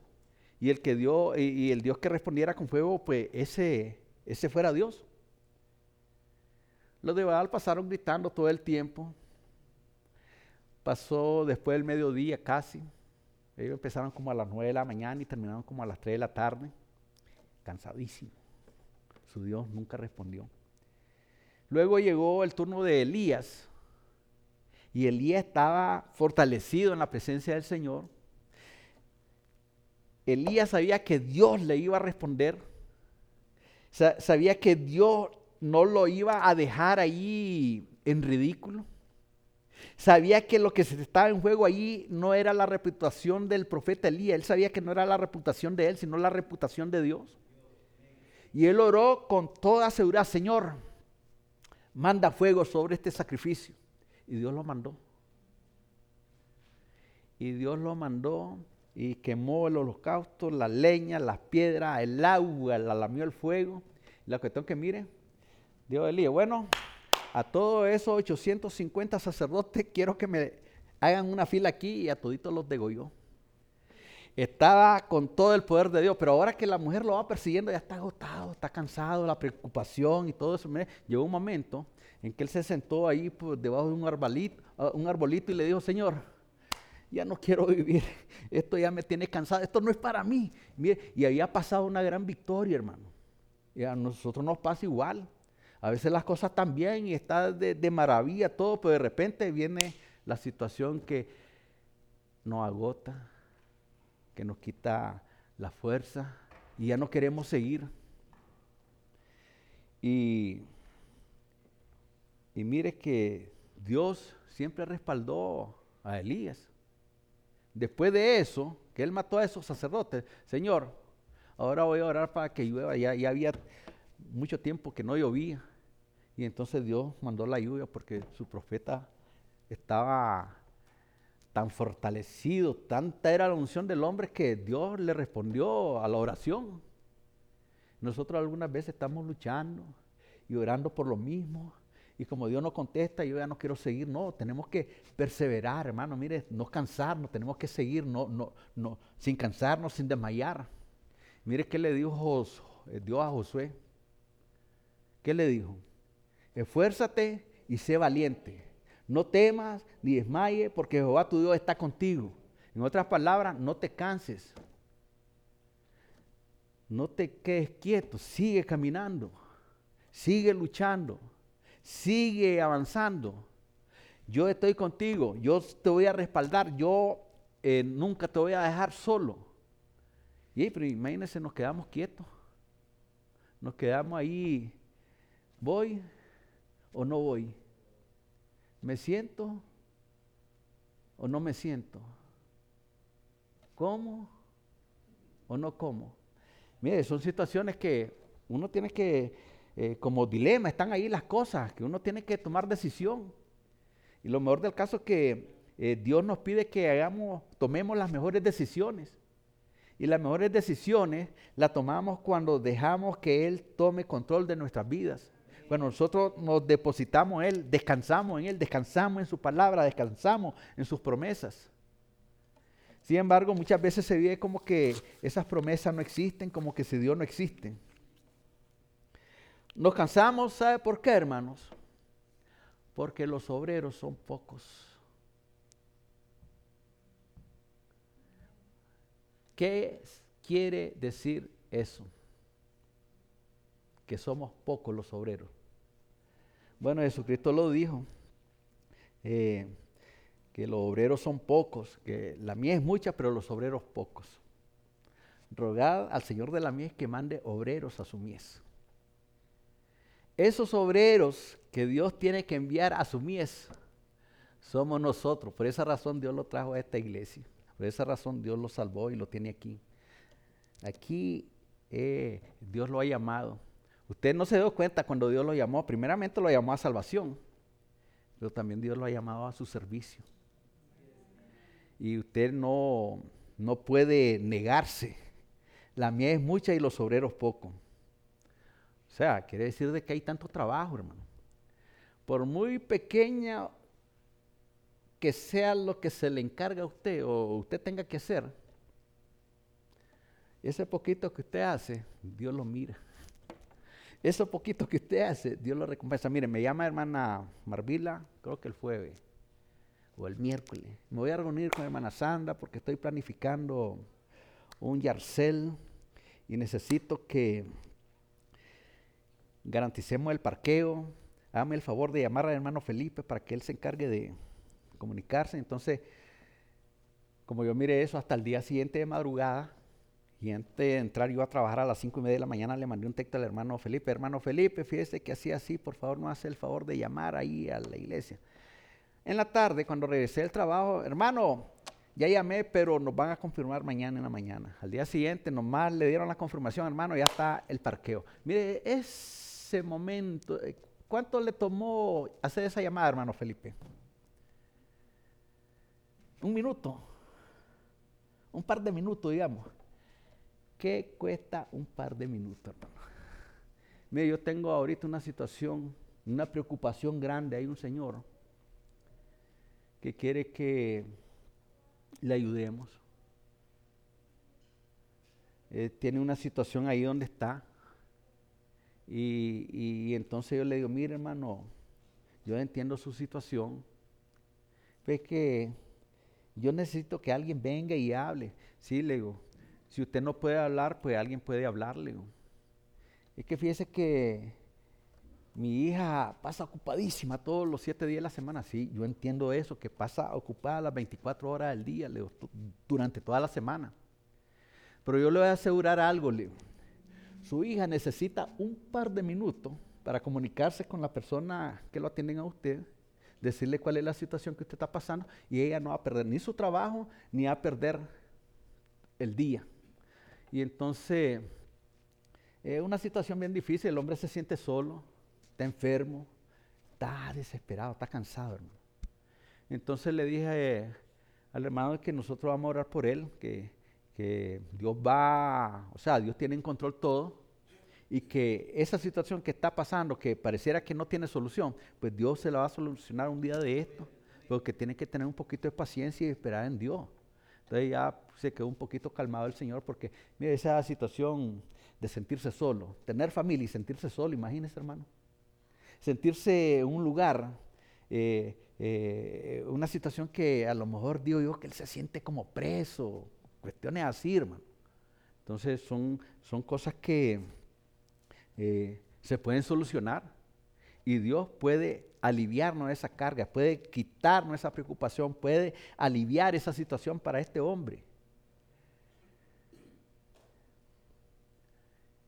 y el que dio, y, el Dios que respondiera con fuego, pues ese, ese fuera Dios. Los de Baal pasaron gritando todo el tiempo. Pasó después del mediodía casi. Ellos empezaron como a las 9 de la mañana y terminaron como a las 3 de la tarde. Cansadísimo. Su Dios nunca respondió. Luego llegó el turno de Elías y Elías estaba fortalecido en la presencia del Señor. Elías sabía que Dios le iba a responder. Sabía que Dios no lo iba a dejar ahí en ridículo. Sabía que lo que se estaba en juego allí no era la reputación del profeta Elías. Él sabía que no era la reputación de él, sino la reputación de Dios. Y él oró con toda seguridad, Señor, manda fuego sobre este sacrificio. Y Dios lo mandó. Y Dios lo mandó y quemó el holocausto, la leña, las piedras, el agua, la lamió el fuego. La cuestión que mire, Dios Elías, bueno, a todos esos 850 sacerdotes quiero que me hagan una fila aquí y a toditos los degolló. Estaba con todo el poder de Dios, pero ahora que la mujer lo va persiguiendo, ya está agotado, está cansado, la preocupación y todo eso. llegó un momento en que él se sentó ahí pues, debajo de un arbolito, ah, un arbolito y le dijo, Señor, ya no quiero vivir, esto ya me tiene cansado, esto no es para mí. y había pasado una gran victoria, hermano. Y a nosotros nos pasa igual. A veces las cosas están bien y está de, de maravilla todo, pero de repente viene la situación que nos agota, que nos quita la fuerza y ya no queremos seguir. Y, y mire que Dios siempre respaldó a Elías. Después de eso, que él mató a esos sacerdotes, Señor, ahora voy a orar para que llueva. Ya, ya había mucho tiempo que no llovía. Y entonces Dios mandó la lluvia porque su profeta estaba tan fortalecido, tanta era la unción del hombre que Dios le respondió a la oración. Nosotros algunas veces estamos luchando y orando por lo mismo. Y como Dios no contesta, yo ya no quiero seguir. No, tenemos que perseverar, hermano. Mire, no cansarnos, tenemos que seguir, no, no, no, sin cansarnos, sin desmayar. Mire qué le dijo eh, Dios a Josué. ¿Qué le dijo? Esfuérzate y sé valiente. No temas ni desmayes porque Jehová tu Dios está contigo. En otras palabras, no te canses. No te quedes quieto, sigue caminando, sigue luchando, sigue avanzando. Yo estoy contigo, yo te voy a respaldar, yo eh, nunca te voy a dejar solo. Y pero imagínense, nos quedamos quietos, nos quedamos ahí, voy o no voy. ¿Me siento o no me siento? ¿Cómo o no como? Mire, son situaciones que uno tiene que, eh, como dilema, están ahí las cosas, que uno tiene que tomar decisión. Y lo mejor del caso es que eh, Dios nos pide que hagamos, tomemos las mejores decisiones. Y las mejores decisiones las tomamos cuando dejamos que Él tome control de nuestras vidas. Bueno, nosotros nos depositamos en Él, descansamos en Él, descansamos en su palabra, descansamos en sus promesas. Sin embargo, muchas veces se ve como que esas promesas no existen, como que si Dios no existe. Nos cansamos, ¿sabe por qué, hermanos? Porque los obreros son pocos. ¿Qué quiere decir eso? Que somos pocos los obreros. Bueno, Jesucristo lo dijo, eh, que los obreros son pocos, que la mies es mucha, pero los obreros pocos. Rogad al Señor de la mies que mande obreros a su mies. Esos obreros que Dios tiene que enviar a su mies somos nosotros. Por esa razón Dios lo trajo a esta iglesia. Por esa razón Dios lo salvó y lo tiene aquí. Aquí eh, Dios lo ha llamado. Usted no se dio cuenta cuando Dios lo llamó. Primeramente lo llamó a salvación, pero también Dios lo ha llamado a su servicio. Y usted no, no puede negarse. La mía es mucha y los obreros poco. O sea, quiere decir de que hay tanto trabajo, hermano. Por muy pequeña que sea lo que se le encarga a usted o usted tenga que hacer, ese poquito que usted hace, Dios lo mira. Eso poquito que usted hace, Dios lo recompensa. Mire, me llama hermana Marvila, creo que el jueves o el miércoles. Me voy a reunir con hermana Sandra porque estoy planificando un yarcel y necesito que garanticemos el parqueo. Hágame el favor de llamar al hermano Felipe para que él se encargue de comunicarse. Entonces, como yo mire eso, hasta el día siguiente de madrugada, y antes de entrar yo a trabajar a las cinco y media de la mañana, le mandé un texto al hermano Felipe. Hermano Felipe, fíjese que hacía así, por favor, no hace el favor de llamar ahí a la iglesia. En la tarde, cuando regresé del trabajo, hermano, ya llamé, pero nos van a confirmar mañana en la mañana. Al día siguiente, nomás le dieron la confirmación, hermano, ya está el parqueo. Mire, ese momento, eh, ¿cuánto le tomó hacer esa llamada, hermano Felipe? Un minuto, un par de minutos, digamos. ¿Qué cuesta un par de minutos, hermano? Mire, yo tengo ahorita una situación, una preocupación grande. Hay un señor que quiere que le ayudemos. eh, tiene una situación ahí donde está. Y, y entonces yo le digo, mire hermano, yo entiendo su situación. Ve que yo necesito que alguien venga y hable. Sí, le digo, si usted no puede hablar, pues alguien puede hablarle. Es que fíjese que mi hija pasa ocupadísima todos los siete días de la semana. Sí, yo entiendo eso, que pasa ocupada las 24 horas del día, durante toda la semana. Pero yo le voy a asegurar algo, Leo. Su hija necesita un par de minutos para comunicarse con la persona que lo atienden a usted, decirle cuál es la situación que usted está pasando y ella no va a perder ni su trabajo ni va a perder el día. Y entonces, es una situación bien difícil, el hombre se siente solo, está enfermo, está desesperado, está cansado, hermano. Entonces le dije al hermano que nosotros vamos a orar por él, que, que Dios va, o sea, Dios tiene en control todo y que esa situación que está pasando, que pareciera que no tiene solución, pues Dios se la va a solucionar un día de esto, pero que tiene que tener un poquito de paciencia y esperar en Dios. Entonces ya se quedó un poquito calmado el Señor porque, mire, esa situación de sentirse solo, tener familia y sentirse solo, imagínese hermano. Sentirse en un lugar, eh, eh, una situación que a lo mejor digo yo que él se siente como preso, cuestiones así, hermano. Entonces son, son cosas que eh, se pueden solucionar y Dios puede aliviarnos esa carga, puede quitarnos esa preocupación, puede aliviar esa situación para este hombre.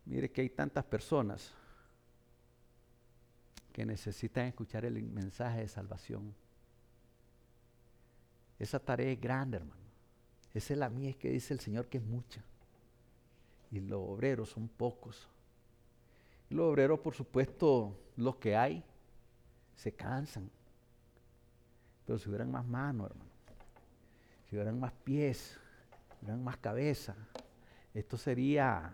Mire que hay tantas personas que necesitan escuchar el mensaje de salvación. Esa tarea es grande, hermano. Esa es la mía, que dice el Señor que es mucha. Y los obreros son pocos. los obreros, por supuesto, los que hay, se cansan. Pero si hubieran más manos, hermano, si hubieran más pies, si hubieran más cabeza, esto sería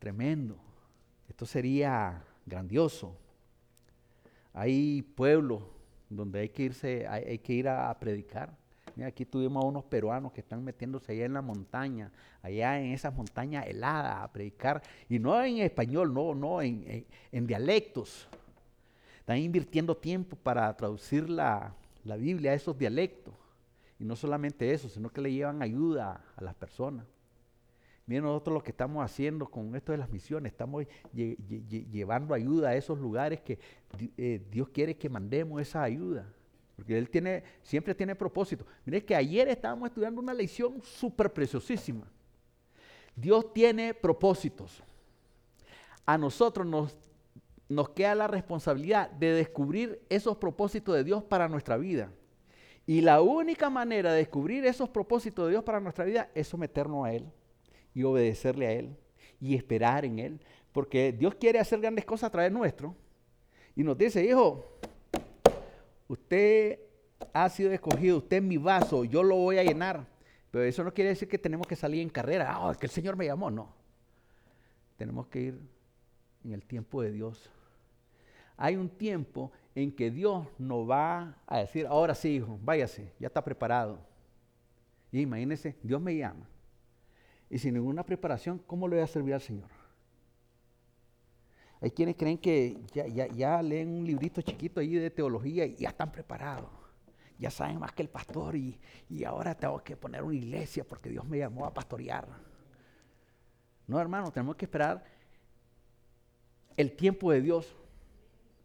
tremendo. Esto sería grandioso. Hay pueblos donde hay que irse, hay, que ir a, predicar. Mira, aquí tuvimos a unos peruanos que están metiéndose allá en la montaña, allá en esas montañas heladas a predicar, y no en español, no, no, en dialectos. Están invirtiendo tiempo para traducir la, Biblia a esos dialectos. Y no solamente eso, sino que le llevan ayuda a las personas. Miren nosotros lo que estamos haciendo con esto de las misiones, estamos llevando ayuda a esos lugares que eh, Dios quiere que mandemos esa ayuda. Porque Él tiene, siempre tiene propósito. Miren que ayer estábamos estudiando una lección súper preciosísima. Dios tiene propósitos. A nosotros nos nos queda la responsabilidad de descubrir esos propósitos de Dios para nuestra vida. Y la única manera de descubrir esos propósitos de Dios para nuestra vida es someternos a Él y obedecerle a Él y esperar en Él. Porque Dios quiere hacer grandes cosas a través nuestro. Y nos dice, hijo, usted ha sido escogido, usted es mi vaso, yo lo voy a llenar. Pero eso no quiere decir que tenemos que salir en carrera, ah, que el Señor me llamó, no. Tenemos que ir en el tiempo de Dios hay un tiempo en que Dios nos va a decir, ahora sí, hijo, váyase, ya está preparado. Y imagínense, Dios me llama. Y sin ninguna preparación, ¿cómo le voy a servir al Señor? Hay quienes creen que ya, leen un librito chiquito ahí de teología y ya están preparados. Ya saben más que el pastor y, y ahora tengo que poner una iglesia porque Dios me llamó a pastorear. No, hermano, tenemos que esperar el tiempo de Dios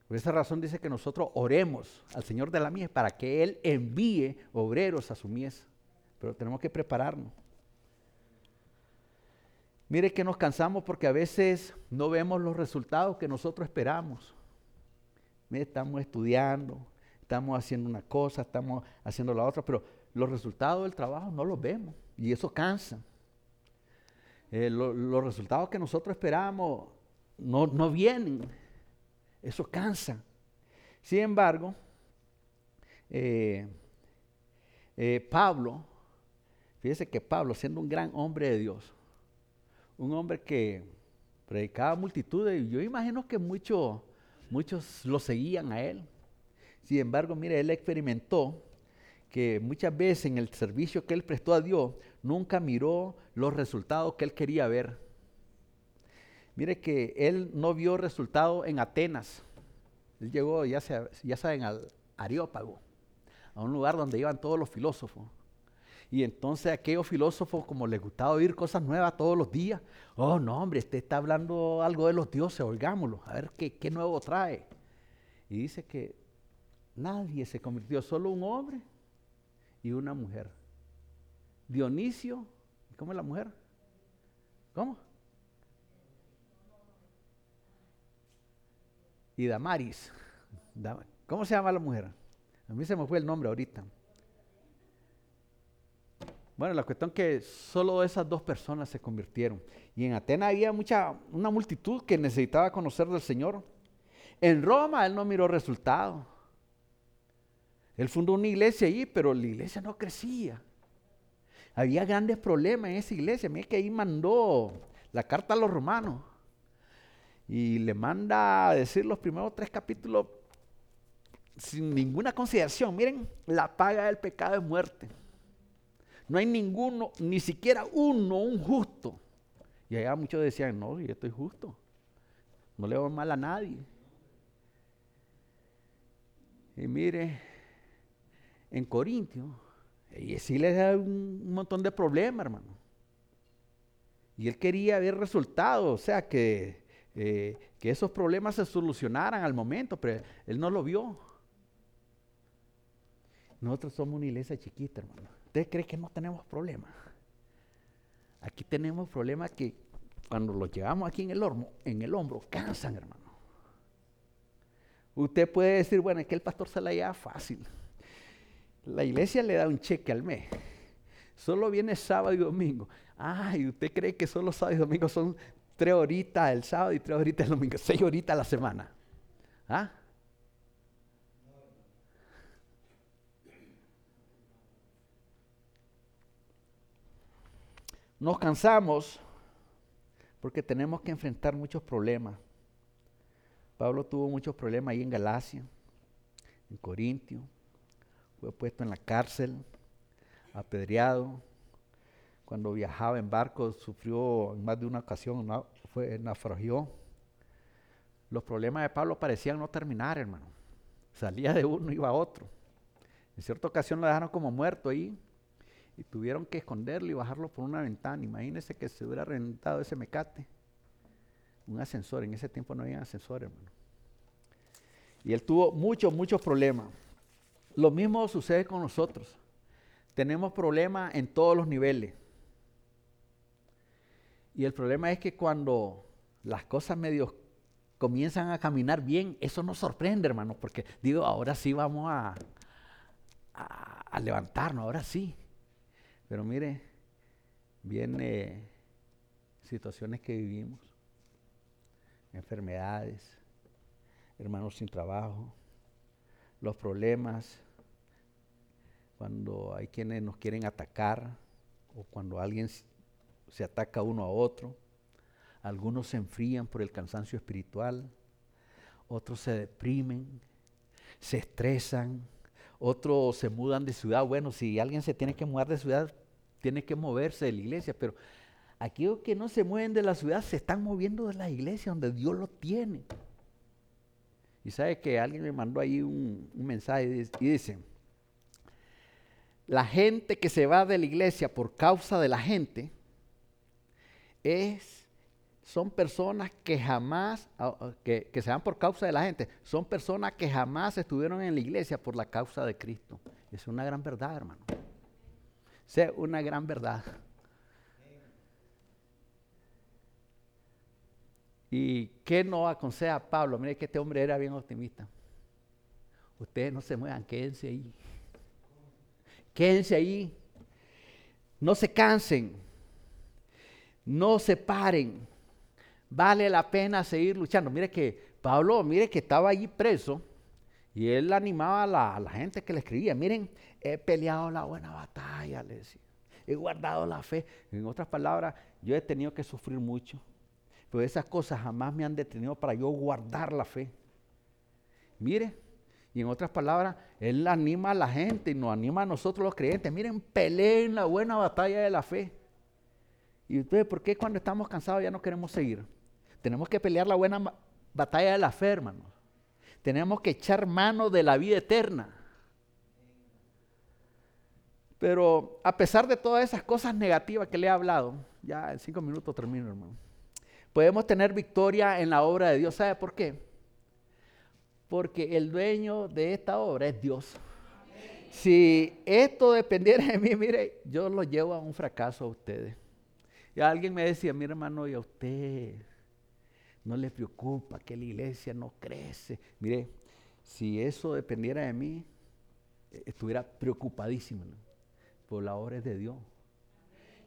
por esa razón dice que nosotros oremos al Señor de la mies para que Él envíe obreros a su mies. Pero tenemos que prepararnos. Mire que nos cansamos porque a veces no vemos los resultados que nosotros esperamos. Mire, estamos estudiando, estamos haciendo una cosa, estamos haciendo la otra, pero los resultados del trabajo no los vemos y eso cansa. Eh, los resultados que nosotros esperamos no, no vienen. Eso cansa. Sin embargo, eh, eh, Pablo, fíjese que Pablo, siendo un gran hombre de Dios, un hombre que predicaba multitudes, y yo imagino que muchos, muchos lo seguían a él. Sin embargo, mire, él experimentó que muchas veces en el servicio que él prestó a Dios, nunca miró los resultados que él quería ver. Mire que él no vio resultados en Atenas. Él llegó, ya, ya saben, al Areópago, a un lugar donde iban todos los filósofos. Y entonces aquellos filósofos, como les gustaba oír cosas nuevas todos los días, oh no, hombre, este está hablando algo de los dioses, oigámoslo, a ver qué, qué nuevo trae. Y dice que nadie se convirtió, solo un hombre y una mujer. Dionisio, ¿cómo es la mujer? ¿Cómo? Y Damaris. ¿Cómo se llama la mujer? A mí se me fue el nombre ahorita. Bueno, la cuestión es que solo esas dos personas se convirtieron. Y en Atenas había mucha, una multitud que necesitaba conocer del Señor. En Roma él no miró resultados. Él fundó una iglesia allí, pero la iglesia no crecía. Había grandes problemas en esa iglesia. Mira que ahí mandó la carta a los romanos. Y le manda a decir los primeros tres capítulos sin ninguna consideración. Miren, la paga del pecado es muerte. No hay ninguno, ni siquiera uno, un justo. Y allá muchos decían, no, yo estoy justo. No le hago mal a nadie. Y mire, en Corintio, y sí le da un, montón de problemas, hermano. Y él quería ver resultados, o sea, que, eh, que esos problemas se solucionaran al momento, pero él no lo vio. Nosotros somos una iglesia chiquita, hermano. ¿Usted cree que no tenemos problemas? Aquí tenemos problemas que cuando los llevamos aquí en el, hombro, en el hombro, cansan, hermano. Usted puede decir, bueno, es que el pastor se la lleva fácil. La iglesia le da un cheque al mes. Solo viene sábado y domingo. Ay, ¿usted cree que solo sábado y domingo son tres horitas el sábado y tres horitas el domingo? Seis horitas a la semana. ¿Ah? Nos cansamos porque tenemos que enfrentar muchos problemas. Pablo tuvo muchos problemas ahí en Galacia, en Corintio, fue puesto en la cárcel, apedreado. Cuando viajaba en barco sufrió en más de una ocasión, fue, naufragió. Los problemas de Pablo parecían no terminar, hermano. Salía de uno, iba a otro. En cierta ocasión lo dejaron como muerto ahí, y tuvieron que esconderlo y bajarlo por una ventana. Imagínense que se hubiera reventado ese mecate. Un ascensor, en ese tiempo no había ascensor, hermano. Y él tuvo muchos, muchos problemas. Lo mismo sucede con nosotros. Tenemos problemas en todos los niveles. Y el problema es que cuando las cosas medio comienzan a caminar bien, eso nos sorprende, hermano, porque digo, ahora sí vamos a, a, levantarnos, ahora sí. Pero mire, vienen situaciones que vivimos, enfermedades, hermanos sin trabajo, los problemas, cuando hay quienes nos quieren atacar o cuando alguien se ataca uno a otro. Algunos se enfrían por el cansancio espiritual, otros se deprimen, se estresan, otros se mudan de ciudad. Bueno, si alguien se tiene que mudar de ciudad, tiene que moverse de la iglesia, pero aquellos que no se mueven de la ciudad se están moviendo de la iglesia donde Dios lo tiene. Y sabe que alguien me mandó ahí un, mensaje y dice, la gente que se va de la iglesia por causa de la gente es, son personas que jamás, que, que se van por causa de la gente, son personas que jamás estuvieron en la iglesia por la causa de Cristo. Es una gran verdad, hermano sea una gran verdad. ¿Y qué no aconseja Pablo? Mire que este hombre era bien optimista. Ustedes no se muevan, quédense ahí. Quédense ahí. No se cansen. No se paren. Vale la pena seguir luchando. Mire que Pablo, mire que estaba allí preso y él animaba a la, gente que le escribía, miren, he peleado la buena batalla, le decía. He guardado la fe. En otras palabras, yo he tenido que sufrir mucho. Pero esas cosas jamás me han detenido para yo guardar la fe. Mire, Y en otras palabras, Él anima a la gente y nos anima a nosotros los creyentes. Miren, peleen la buena batalla de la fe. ¿Y ustedes por qué cuando estamos cansados ya no queremos seguir? Tenemos que pelear la buena batalla de la fe, hermanos. Tenemos que echar mano de la vida eterna. Pero a pesar de todas esas cosas negativas que le he hablado, ya en cinco minutos termino, hermano. Podemos tener victoria en la obra de Dios. ¿Sabe por qué? Porque el dueño de esta obra es Dios. Si esto dependiera de mí, mire, yo lo llevo a un fracaso a ustedes. Y alguien me decía, mi hermano, y a usted no le preocupa que la iglesia no crece. Mire, si eso dependiera de mí, estuviera preocupadísimo por la obra de Dios.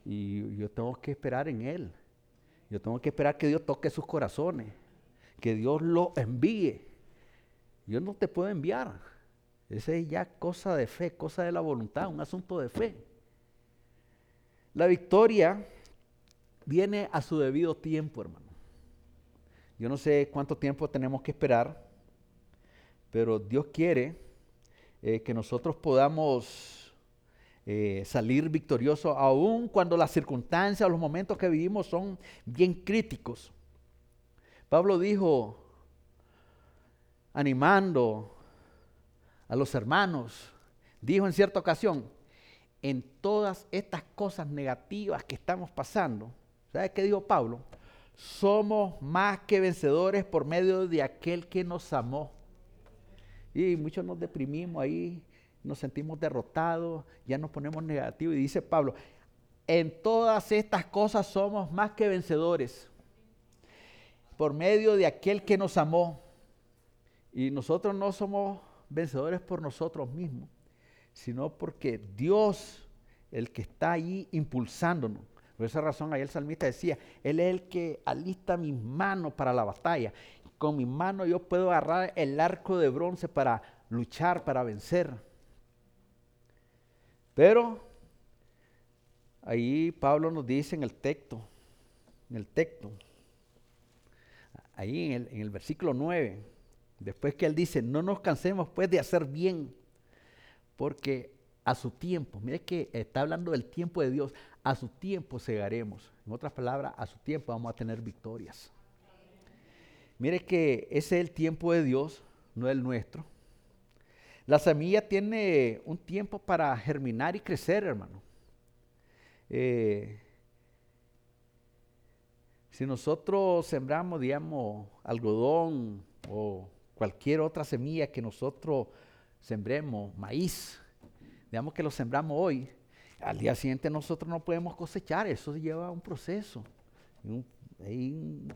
Y yo tengo que esperar en Él. Yo tengo que esperar que Dios toque sus corazones, que Dios lo envíe. Yo no te puedo enviar. Esa es ya cosa de fe, cosa de la voluntad, un asunto de fe. La victoria viene a su debido tiempo, hermano. Yo no sé cuánto tiempo tenemos que esperar, pero Dios quiere eh, que nosotros podamos eh, salir victorioso, aun cuando las circunstancias, los momentos que vivimos son bien críticos. Pablo dijo, animando a los hermanos, dijo en cierta ocasión, en todas estas cosas negativas que estamos pasando, ¿sabe qué dijo Pablo? Somos más que vencedores por medio de aquel que nos amó. Y muchos nos deprimimos ahí nos sentimos derrotados, ya nos ponemos negativos. Y dice Pablo, en todas estas cosas somos más que vencedores por medio de aquel que nos amó. Y nosotros no somos vencedores por nosotros mismos, sino porque Dios, el que está ahí impulsándonos. Por esa razón, ahí el salmista decía, Él es el que alista mis manos para la batalla. Con mis manos yo puedo agarrar el arco de bronce para luchar, para vencer. Pero ahí Pablo nos dice en el texto, en el texto, ahí en el, versículo 9, después que él dice, no nos cansemos pues de hacer bien, porque a su tiempo, mire que está hablando del tiempo de Dios, a su tiempo segaremos. En otras palabras, a su tiempo vamos a tener victorias. Mire que ese es el tiempo de Dios, no el nuestro. La semilla tiene un tiempo para germinar y crecer, hermano. Eh, si nosotros sembramos, digamos, algodón o cualquier otra semilla que nosotros sembremos, maíz, digamos que lo sembramos hoy, al día siguiente nosotros no podemos cosechar, eso lleva un proceso, hay un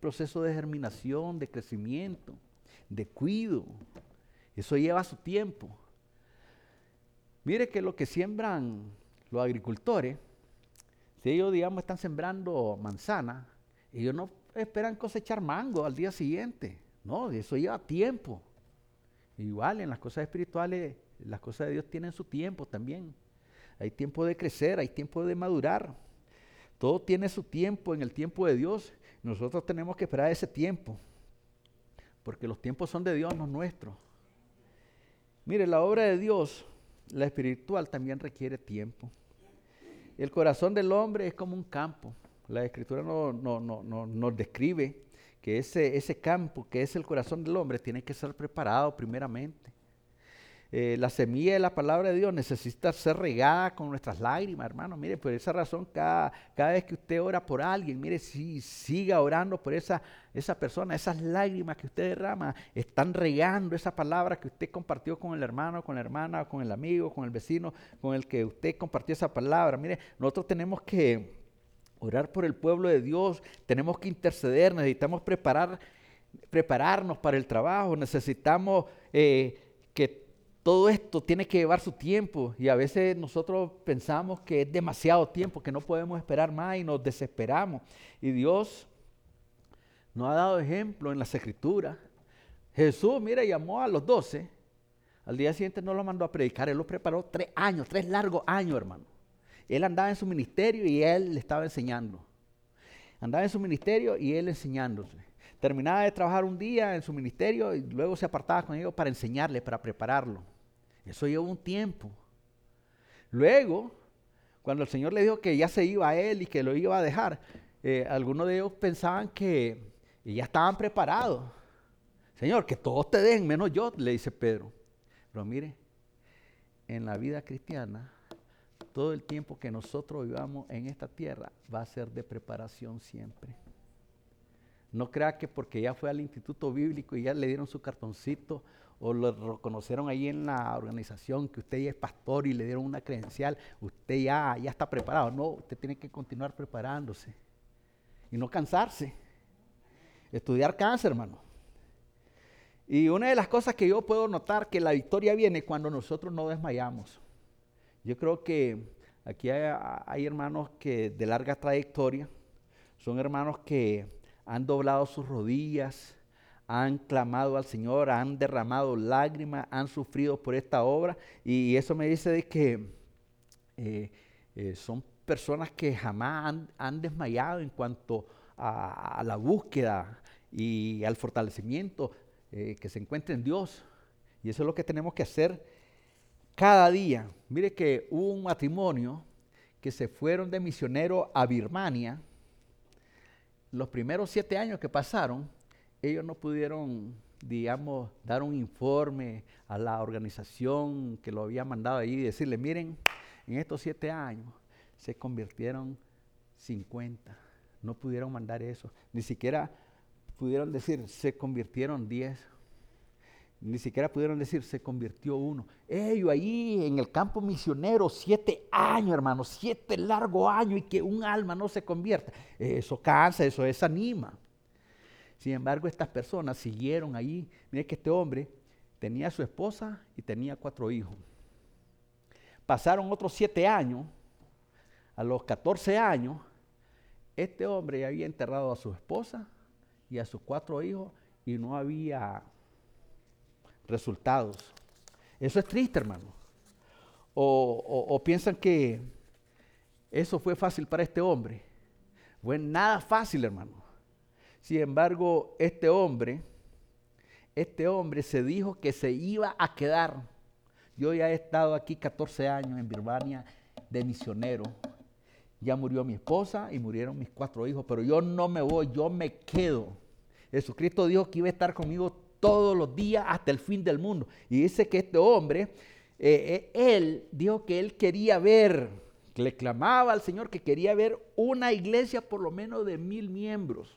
proceso de germinación, de crecimiento, de cuido. Eso lleva su tiempo. Mire que lo que siembran los agricultores, si ellos, digamos, están sembrando manzana, ellos no esperan cosechar mango al día siguiente. No, eso lleva tiempo. Igual en las cosas espirituales, las cosas de Dios tienen su tiempo también. Hay tiempo de crecer, hay tiempo de madurar. Todo tiene su tiempo en el tiempo de Dios. Nosotros tenemos que esperar ese tiempo. Porque los tiempos son de Dios, no nuestros. Mire, la obra de Dios, la espiritual, también requiere tiempo. El corazón del hombre es como un campo. La escritura no, nos describe que ese, ese campo, que es el corazón del hombre, tiene que ser preparado primeramente. Eh, la semilla de la palabra de Dios necesita ser regada con nuestras lágrimas, hermano. Mire, por esa razón, cada, cada vez que usted ora por alguien, mire, si siga orando por esa, esa persona, esas lágrimas que usted derrama, están regando esa palabra que usted compartió con el hermano, con la hermana, con el amigo, con el vecino, con el que usted compartió esa palabra. Mire, nosotros tenemos que orar por el pueblo de Dios, tenemos que interceder, necesitamos preparar, prepararnos para el trabajo, necesitamos eh, que todo esto tiene que llevar su tiempo y a veces nosotros pensamos que es demasiado tiempo, que no podemos esperar más y nos desesperamos. Y Dios nos ha dado ejemplo en las escrituras. Jesús, mira, llamó a los doce. Al día siguiente no lo mandó a predicar, él lo preparó tres años, tres largos años, hermano. Él andaba en su ministerio y él le estaba enseñando. Andaba en su ministerio y él enseñándose. terminaba de trabajar un día en su ministerio y luego se apartaba con ellos para enseñarle, para prepararlo. Eso llevó un tiempo. Luego, cuando el Señor le dijo que ya se iba a él y que lo iba a dejar, eh, algunos de ellos pensaban que ya estaban preparados. Señor, que todos te den, menos yo, le dice Pedro. Pero mire, en la vida cristiana, todo el tiempo que nosotros vivamos en esta tierra va a ser de preparación siempre. No crea que porque ya fue al instituto bíblico y ya le dieron su cartoncito o lo reconocieron ahí en la organización que usted ya es pastor y le dieron una credencial, usted ya, ya está preparado. No, usted tiene que continuar preparándose y no cansarse. Estudiar cáncer, hermano. Y una de las cosas que yo puedo notar que la victoria viene cuando nosotros no desmayamos. Yo creo que aquí hay, hermanos que de larga trayectoria, son hermanos que han doblado sus rodillas, han clamado al Señor, han derramado lágrimas, han sufrido por esta obra. Y eso me dice de que eh, eh, son personas que jamás han, desmayado en cuanto a, la búsqueda y al fortalecimiento eh, que se encuentra en Dios. Y eso es lo que tenemos que hacer cada día. Mire que hubo un matrimonio que se fueron de misionero a Birmania. Los primeros siete años que pasaron, ellos no pudieron, digamos, dar un informe a la organización que lo había mandado ahí y decirle, miren, en estos siete años se convirtieron 50. No pudieron mandar eso. Ni siquiera pudieron decir, se convirtieron 10. Ni siquiera pudieron decir, se convirtió uno. Ellos ahí en el campo misionero, siete años, hermano, siete largos años y que un alma no se convierta. Eso cansa, eso desanima. Sin embargo, estas personas siguieron ahí. Mire que este hombre tenía su esposa y tenía cuatro hijos. Pasaron otros siete años. A los 14 años, este hombre ya había enterrado a su esposa y a sus cuatro hijos y no había resultados. Eso es triste, hermano. O, piensan que eso fue fácil para este hombre. Fue nada fácil, hermano. Sin embargo, este hombre, este hombre se dijo que se iba a quedar. Yo ya he estado aquí 14 años en Birmania de misionero. Ya murió mi esposa y murieron mis cuatro hijos, pero yo no me voy, yo me quedo. Jesucristo dijo que iba a estar conmigo todos los días hasta el fin del mundo. Y dice que este hombre, eh, eh, él dijo que él quería ver, que le clamaba al Señor que quería ver una iglesia por lo menos de mil miembros.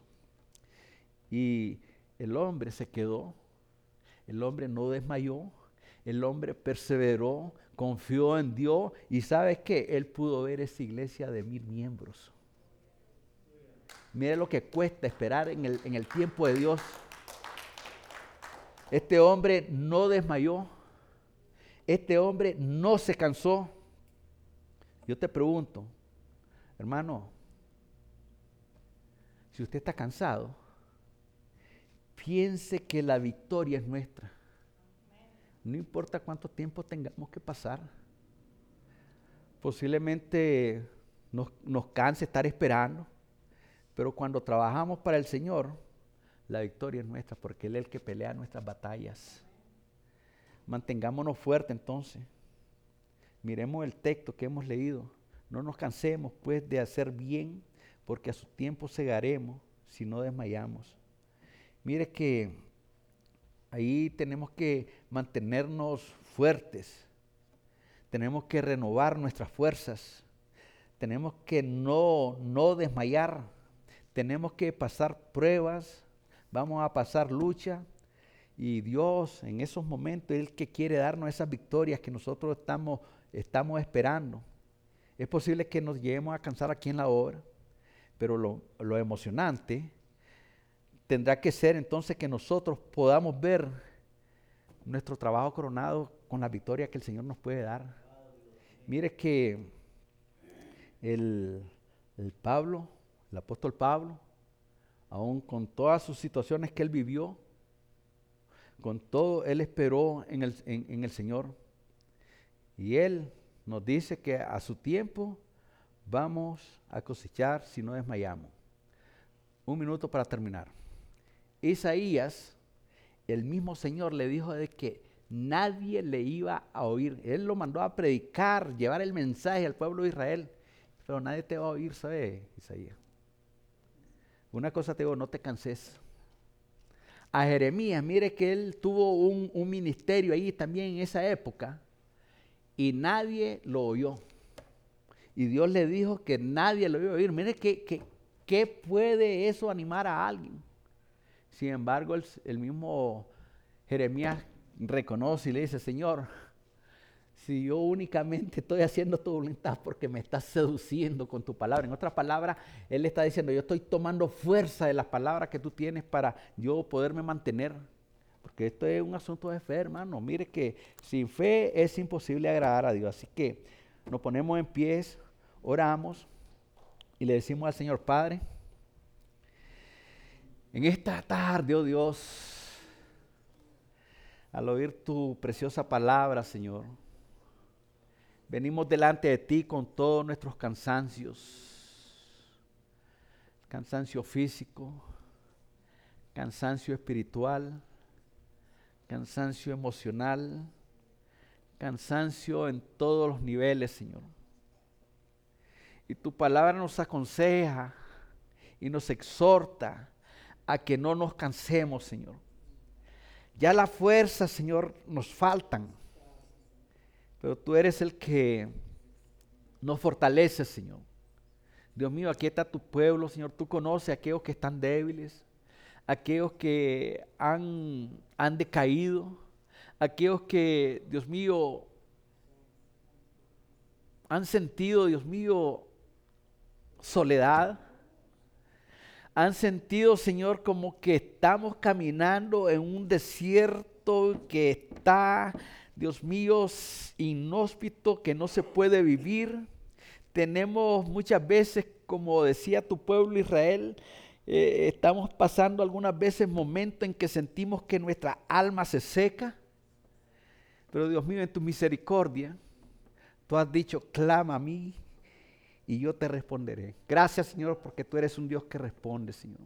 Y el hombre se quedó, el hombre no desmayó, el hombre perseveró, confió en Dios y sabes que él pudo ver esa iglesia de mil miembros. Mire lo que cuesta esperar en el, en el tiempo de Dios. Este hombre no desmayó. Este hombre no se cansó. Yo te pregunto, hermano, si usted está cansado, piense que la victoria es nuestra. No importa cuánto tiempo tengamos que pasar. Posiblemente nos, nos canse estar esperando, pero cuando trabajamos para el Señor, la victoria es nuestra porque Él es el que pelea nuestras batallas. Mantengámonos fuertes entonces. Miremos el texto que hemos leído. No nos cansemos pues de hacer bien porque a su tiempo cegaremos si no desmayamos. Mire que ahí tenemos que mantenernos fuertes. Tenemos que renovar nuestras fuerzas. Tenemos que no, no desmayar. Tenemos que pasar pruebas vamos a pasar lucha y Dios en esos momentos es el que quiere darnos esas victorias que nosotros estamos, estamos esperando. Es posible que nos lleguemos a cansar aquí en la obra, pero lo, lo emocionante tendrá que ser entonces que nosotros podamos ver nuestro trabajo coronado con la victoria que el Señor nos puede dar. Mire que el, Pablo, el apóstol Pablo, aún con todas sus situaciones que él vivió, con todo, él esperó en el, en, el Señor. Y él nos dice que a su tiempo vamos a cosechar si no desmayamos. Un minuto para terminar. Isaías, el mismo Señor le dijo de que nadie le iba a oír. Él lo mandó a predicar, llevar el mensaje al pueblo de Israel, pero nadie te va a oír, ¿sabe, Isaías? Una cosa te digo, no te canses. A Jeremías, mire que él tuvo un, ministerio ahí también en esa época y nadie lo oyó. Y Dios le dijo que nadie lo iba a oír. Mire que, ¿qué puede eso animar a alguien? Sin embargo, el mismo Jeremías reconoce y le dice, Señor, si yo únicamente estoy haciendo tu voluntad porque me estás seduciendo con tu palabra. En otras palabras, Él está diciendo, yo estoy tomando fuerza de las palabras que tú tienes para yo poderme mantener. Porque esto es un asunto de fe, hermano. Mire que sin fe es imposible agradar a Dios. Así que nos ponemos en pies, oramos y le decimos al Señor Padre, en esta tarde, oh Dios, al oír tu preciosa palabra, Señor, Venimos delante de ti con todos nuestros cansancios. Cansancio físico, cansancio espiritual, cansancio emocional, cansancio en todos los niveles, Señor. Y tu palabra nos aconseja y nos exhorta a que no nos cansemos, Señor. Ya la fuerza, Señor, nos faltan. Pero tú eres el que nos fortalece, Señor. Dios mío, aquí está tu pueblo, Señor. Tú conoces a aquellos que están débiles, aquellos que han, han decaído, aquellos que, Dios mío, han sentido, Dios mío, soledad. Han sentido, Señor, como que estamos caminando en un desierto que está Dios mío, inhóspito que no se puede vivir. Tenemos muchas veces, como decía tu pueblo Israel, eh, estamos pasando algunas veces momentos en que sentimos que nuestra alma se seca. Pero Dios mío, en tu misericordia, tú has dicho, clama a mí y yo te responderé. Gracias Señor porque tú eres un Dios que responde, Señor.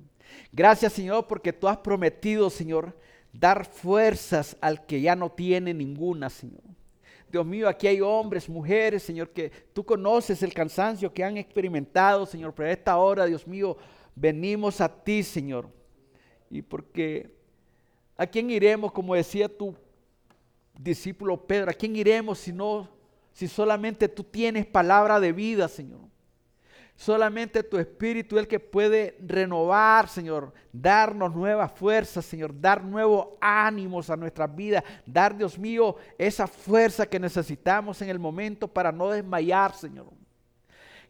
Gracias Señor porque tú has prometido, Señor, dar fuerzas al que ya no tiene ninguna, Señor. Dios mío, aquí hay hombres, mujeres, Señor, que tú conoces el cansancio que han experimentado, Señor, pero a esta hora, Dios mío, venimos a ti, Señor. Y porque, ¿a quién iremos, como decía tu discípulo Pedro, a quién iremos si no, si solamente tú tienes palabra de vida, Señor? Solamente tu Espíritu es el que puede renovar, Señor, darnos nuevas fuerzas, Señor, dar nuevos ánimos a nuestras vidas, dar, Dios mío, esa fuerza que necesitamos en el momento para no desmayar, Señor.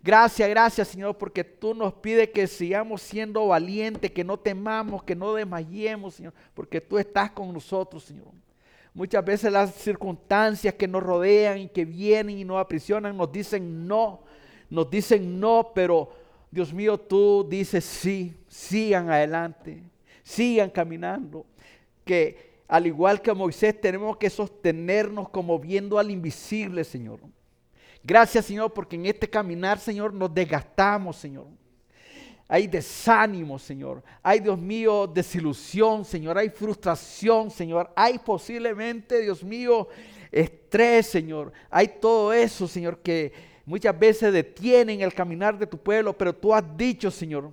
Gracias, gracias, Señor, porque tú nos pides que sigamos siendo valientes, que no temamos, que no desmayemos, Señor, porque tú estás con nosotros, Señor. Muchas veces las circunstancias que nos rodean y que vienen y nos aprisionan nos dicen no, nos dicen no, pero Dios mío, tú dices sí, sigan adelante, sigan caminando. Que al igual que Moisés tenemos que sostenernos como viendo al invisible, Señor. Gracias, Señor, porque en este caminar, Señor, nos desgastamos, Señor. Hay desánimo, Señor. Hay, Dios mío, desilusión, Señor. Hay frustración, Señor. Hay posiblemente, Dios mío, estrés, Señor. Hay todo eso, Señor, que muchas veces detienen el caminar de tu pueblo, pero tú has dicho, Señor,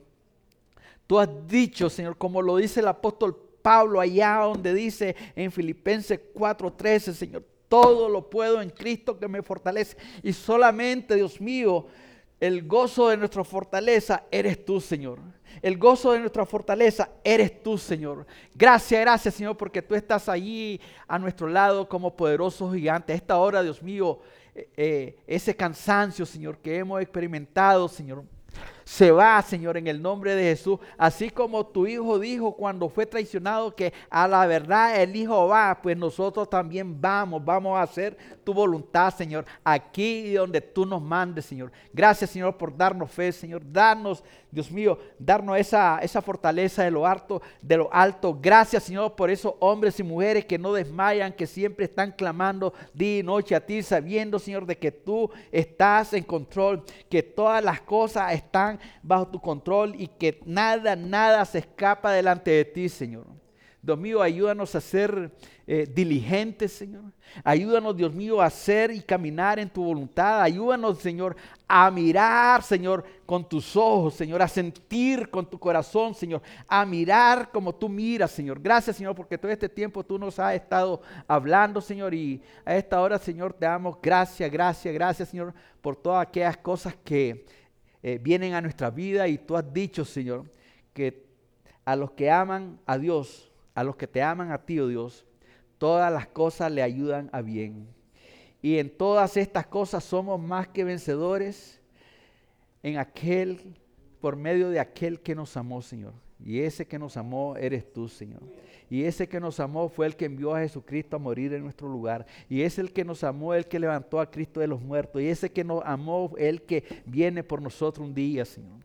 tú has dicho, Señor, como lo dice el apóstol Pablo allá donde dice en Filipenses 4:13, Señor, todo lo puedo en Cristo que me fortalece. Y solamente, Dios mío, el gozo de nuestra fortaleza eres tú, Señor. El gozo de nuestra fortaleza eres tú, Señor. Gracias, gracias, Señor, porque tú estás allí a nuestro lado como poderoso gigante. A esta hora, Dios mío, eh, eh, ese cansancio, Señor, que hemos experimentado, Señor se va, Señor, en el nombre de Jesús. Así como tu Hijo dijo cuando fue traicionado que a la verdad el Hijo va, pues nosotros también vamos, vamos a hacer tu voluntad, Señor, aquí donde tú nos mandes, Señor. Gracias, Señor, por darnos fe, Señor. Darnos, Dios mío, darnos esa, esa fortaleza de lo alto, de lo alto. Gracias, Señor, por esos hombres y mujeres que no desmayan, que siempre están clamando día y noche a ti, sabiendo, Señor, de que tú estás en control, que todas las cosas están bajo tu control y que nada, nada se escapa delante de ti, Señor. Dios mío, ayúdanos a ser eh, diligentes, Señor. Ayúdanos, Dios mío, a hacer y caminar en tu voluntad. Ayúdanos, Señor, a mirar, Señor, con tus ojos, Señor, a sentir con tu corazón, Señor, a mirar como tú miras, Señor. Gracias, Señor, porque todo este tiempo tú nos has estado hablando, Señor, y a esta hora, Señor, te damos gracias, gracias, gracias, Señor, por todas aquellas cosas que eh, vienen a nuestra vida y tú has dicho, Señor, que a los que aman a Dios, a los que te aman a ti, oh Dios, todas las cosas le ayudan a bien. Y en todas estas cosas somos más que vencedores en aquel, por medio de aquel que nos amó, Señor. Y ese que nos amó eres tú, Señor. Y ese que nos amó fue el que envió a Jesucristo a morir en nuestro lugar. Y es el que nos amó, el que levantó a Cristo de los muertos. Y ese que nos amó, el que viene por nosotros un día, Señor.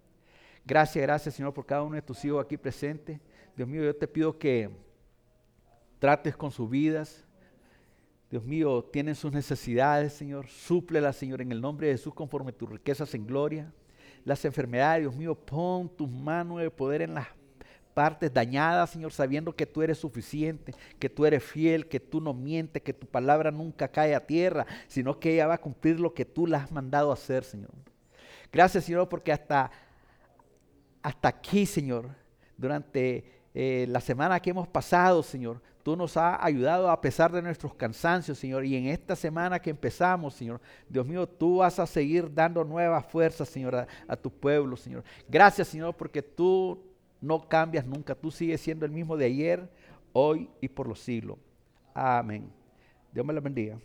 Gracias, gracias, Señor, por cada uno de tus hijos aquí presentes. Dios mío, yo te pido que trates con sus vidas. Dios mío, tienen sus necesidades, Señor. Súplelas, Señor, en el nombre de Jesús, conforme tus riquezas en gloria. Las enfermedades, Dios mío, pon tus manos de poder en las partes dañadas, Señor, sabiendo que tú eres suficiente, que tú eres fiel, que tú no mientes, que tu palabra nunca cae a tierra, sino que ella va a cumplir lo que tú le has mandado a hacer, Señor. Gracias, Señor, porque hasta, hasta aquí, Señor, durante eh, la semana que hemos pasado, Señor, tú nos has ayudado a pesar de nuestros cansancios, Señor. Y en esta semana que empezamos, Señor, Dios mío, tú vas a seguir dando nuevas fuerzas, Señor, a, tu pueblo, Señor. Gracias, Señor, porque tú no cambias nunca. Tú sigues siendo el mismo de ayer, hoy y por los siglos. Amén. Dios me la bendiga.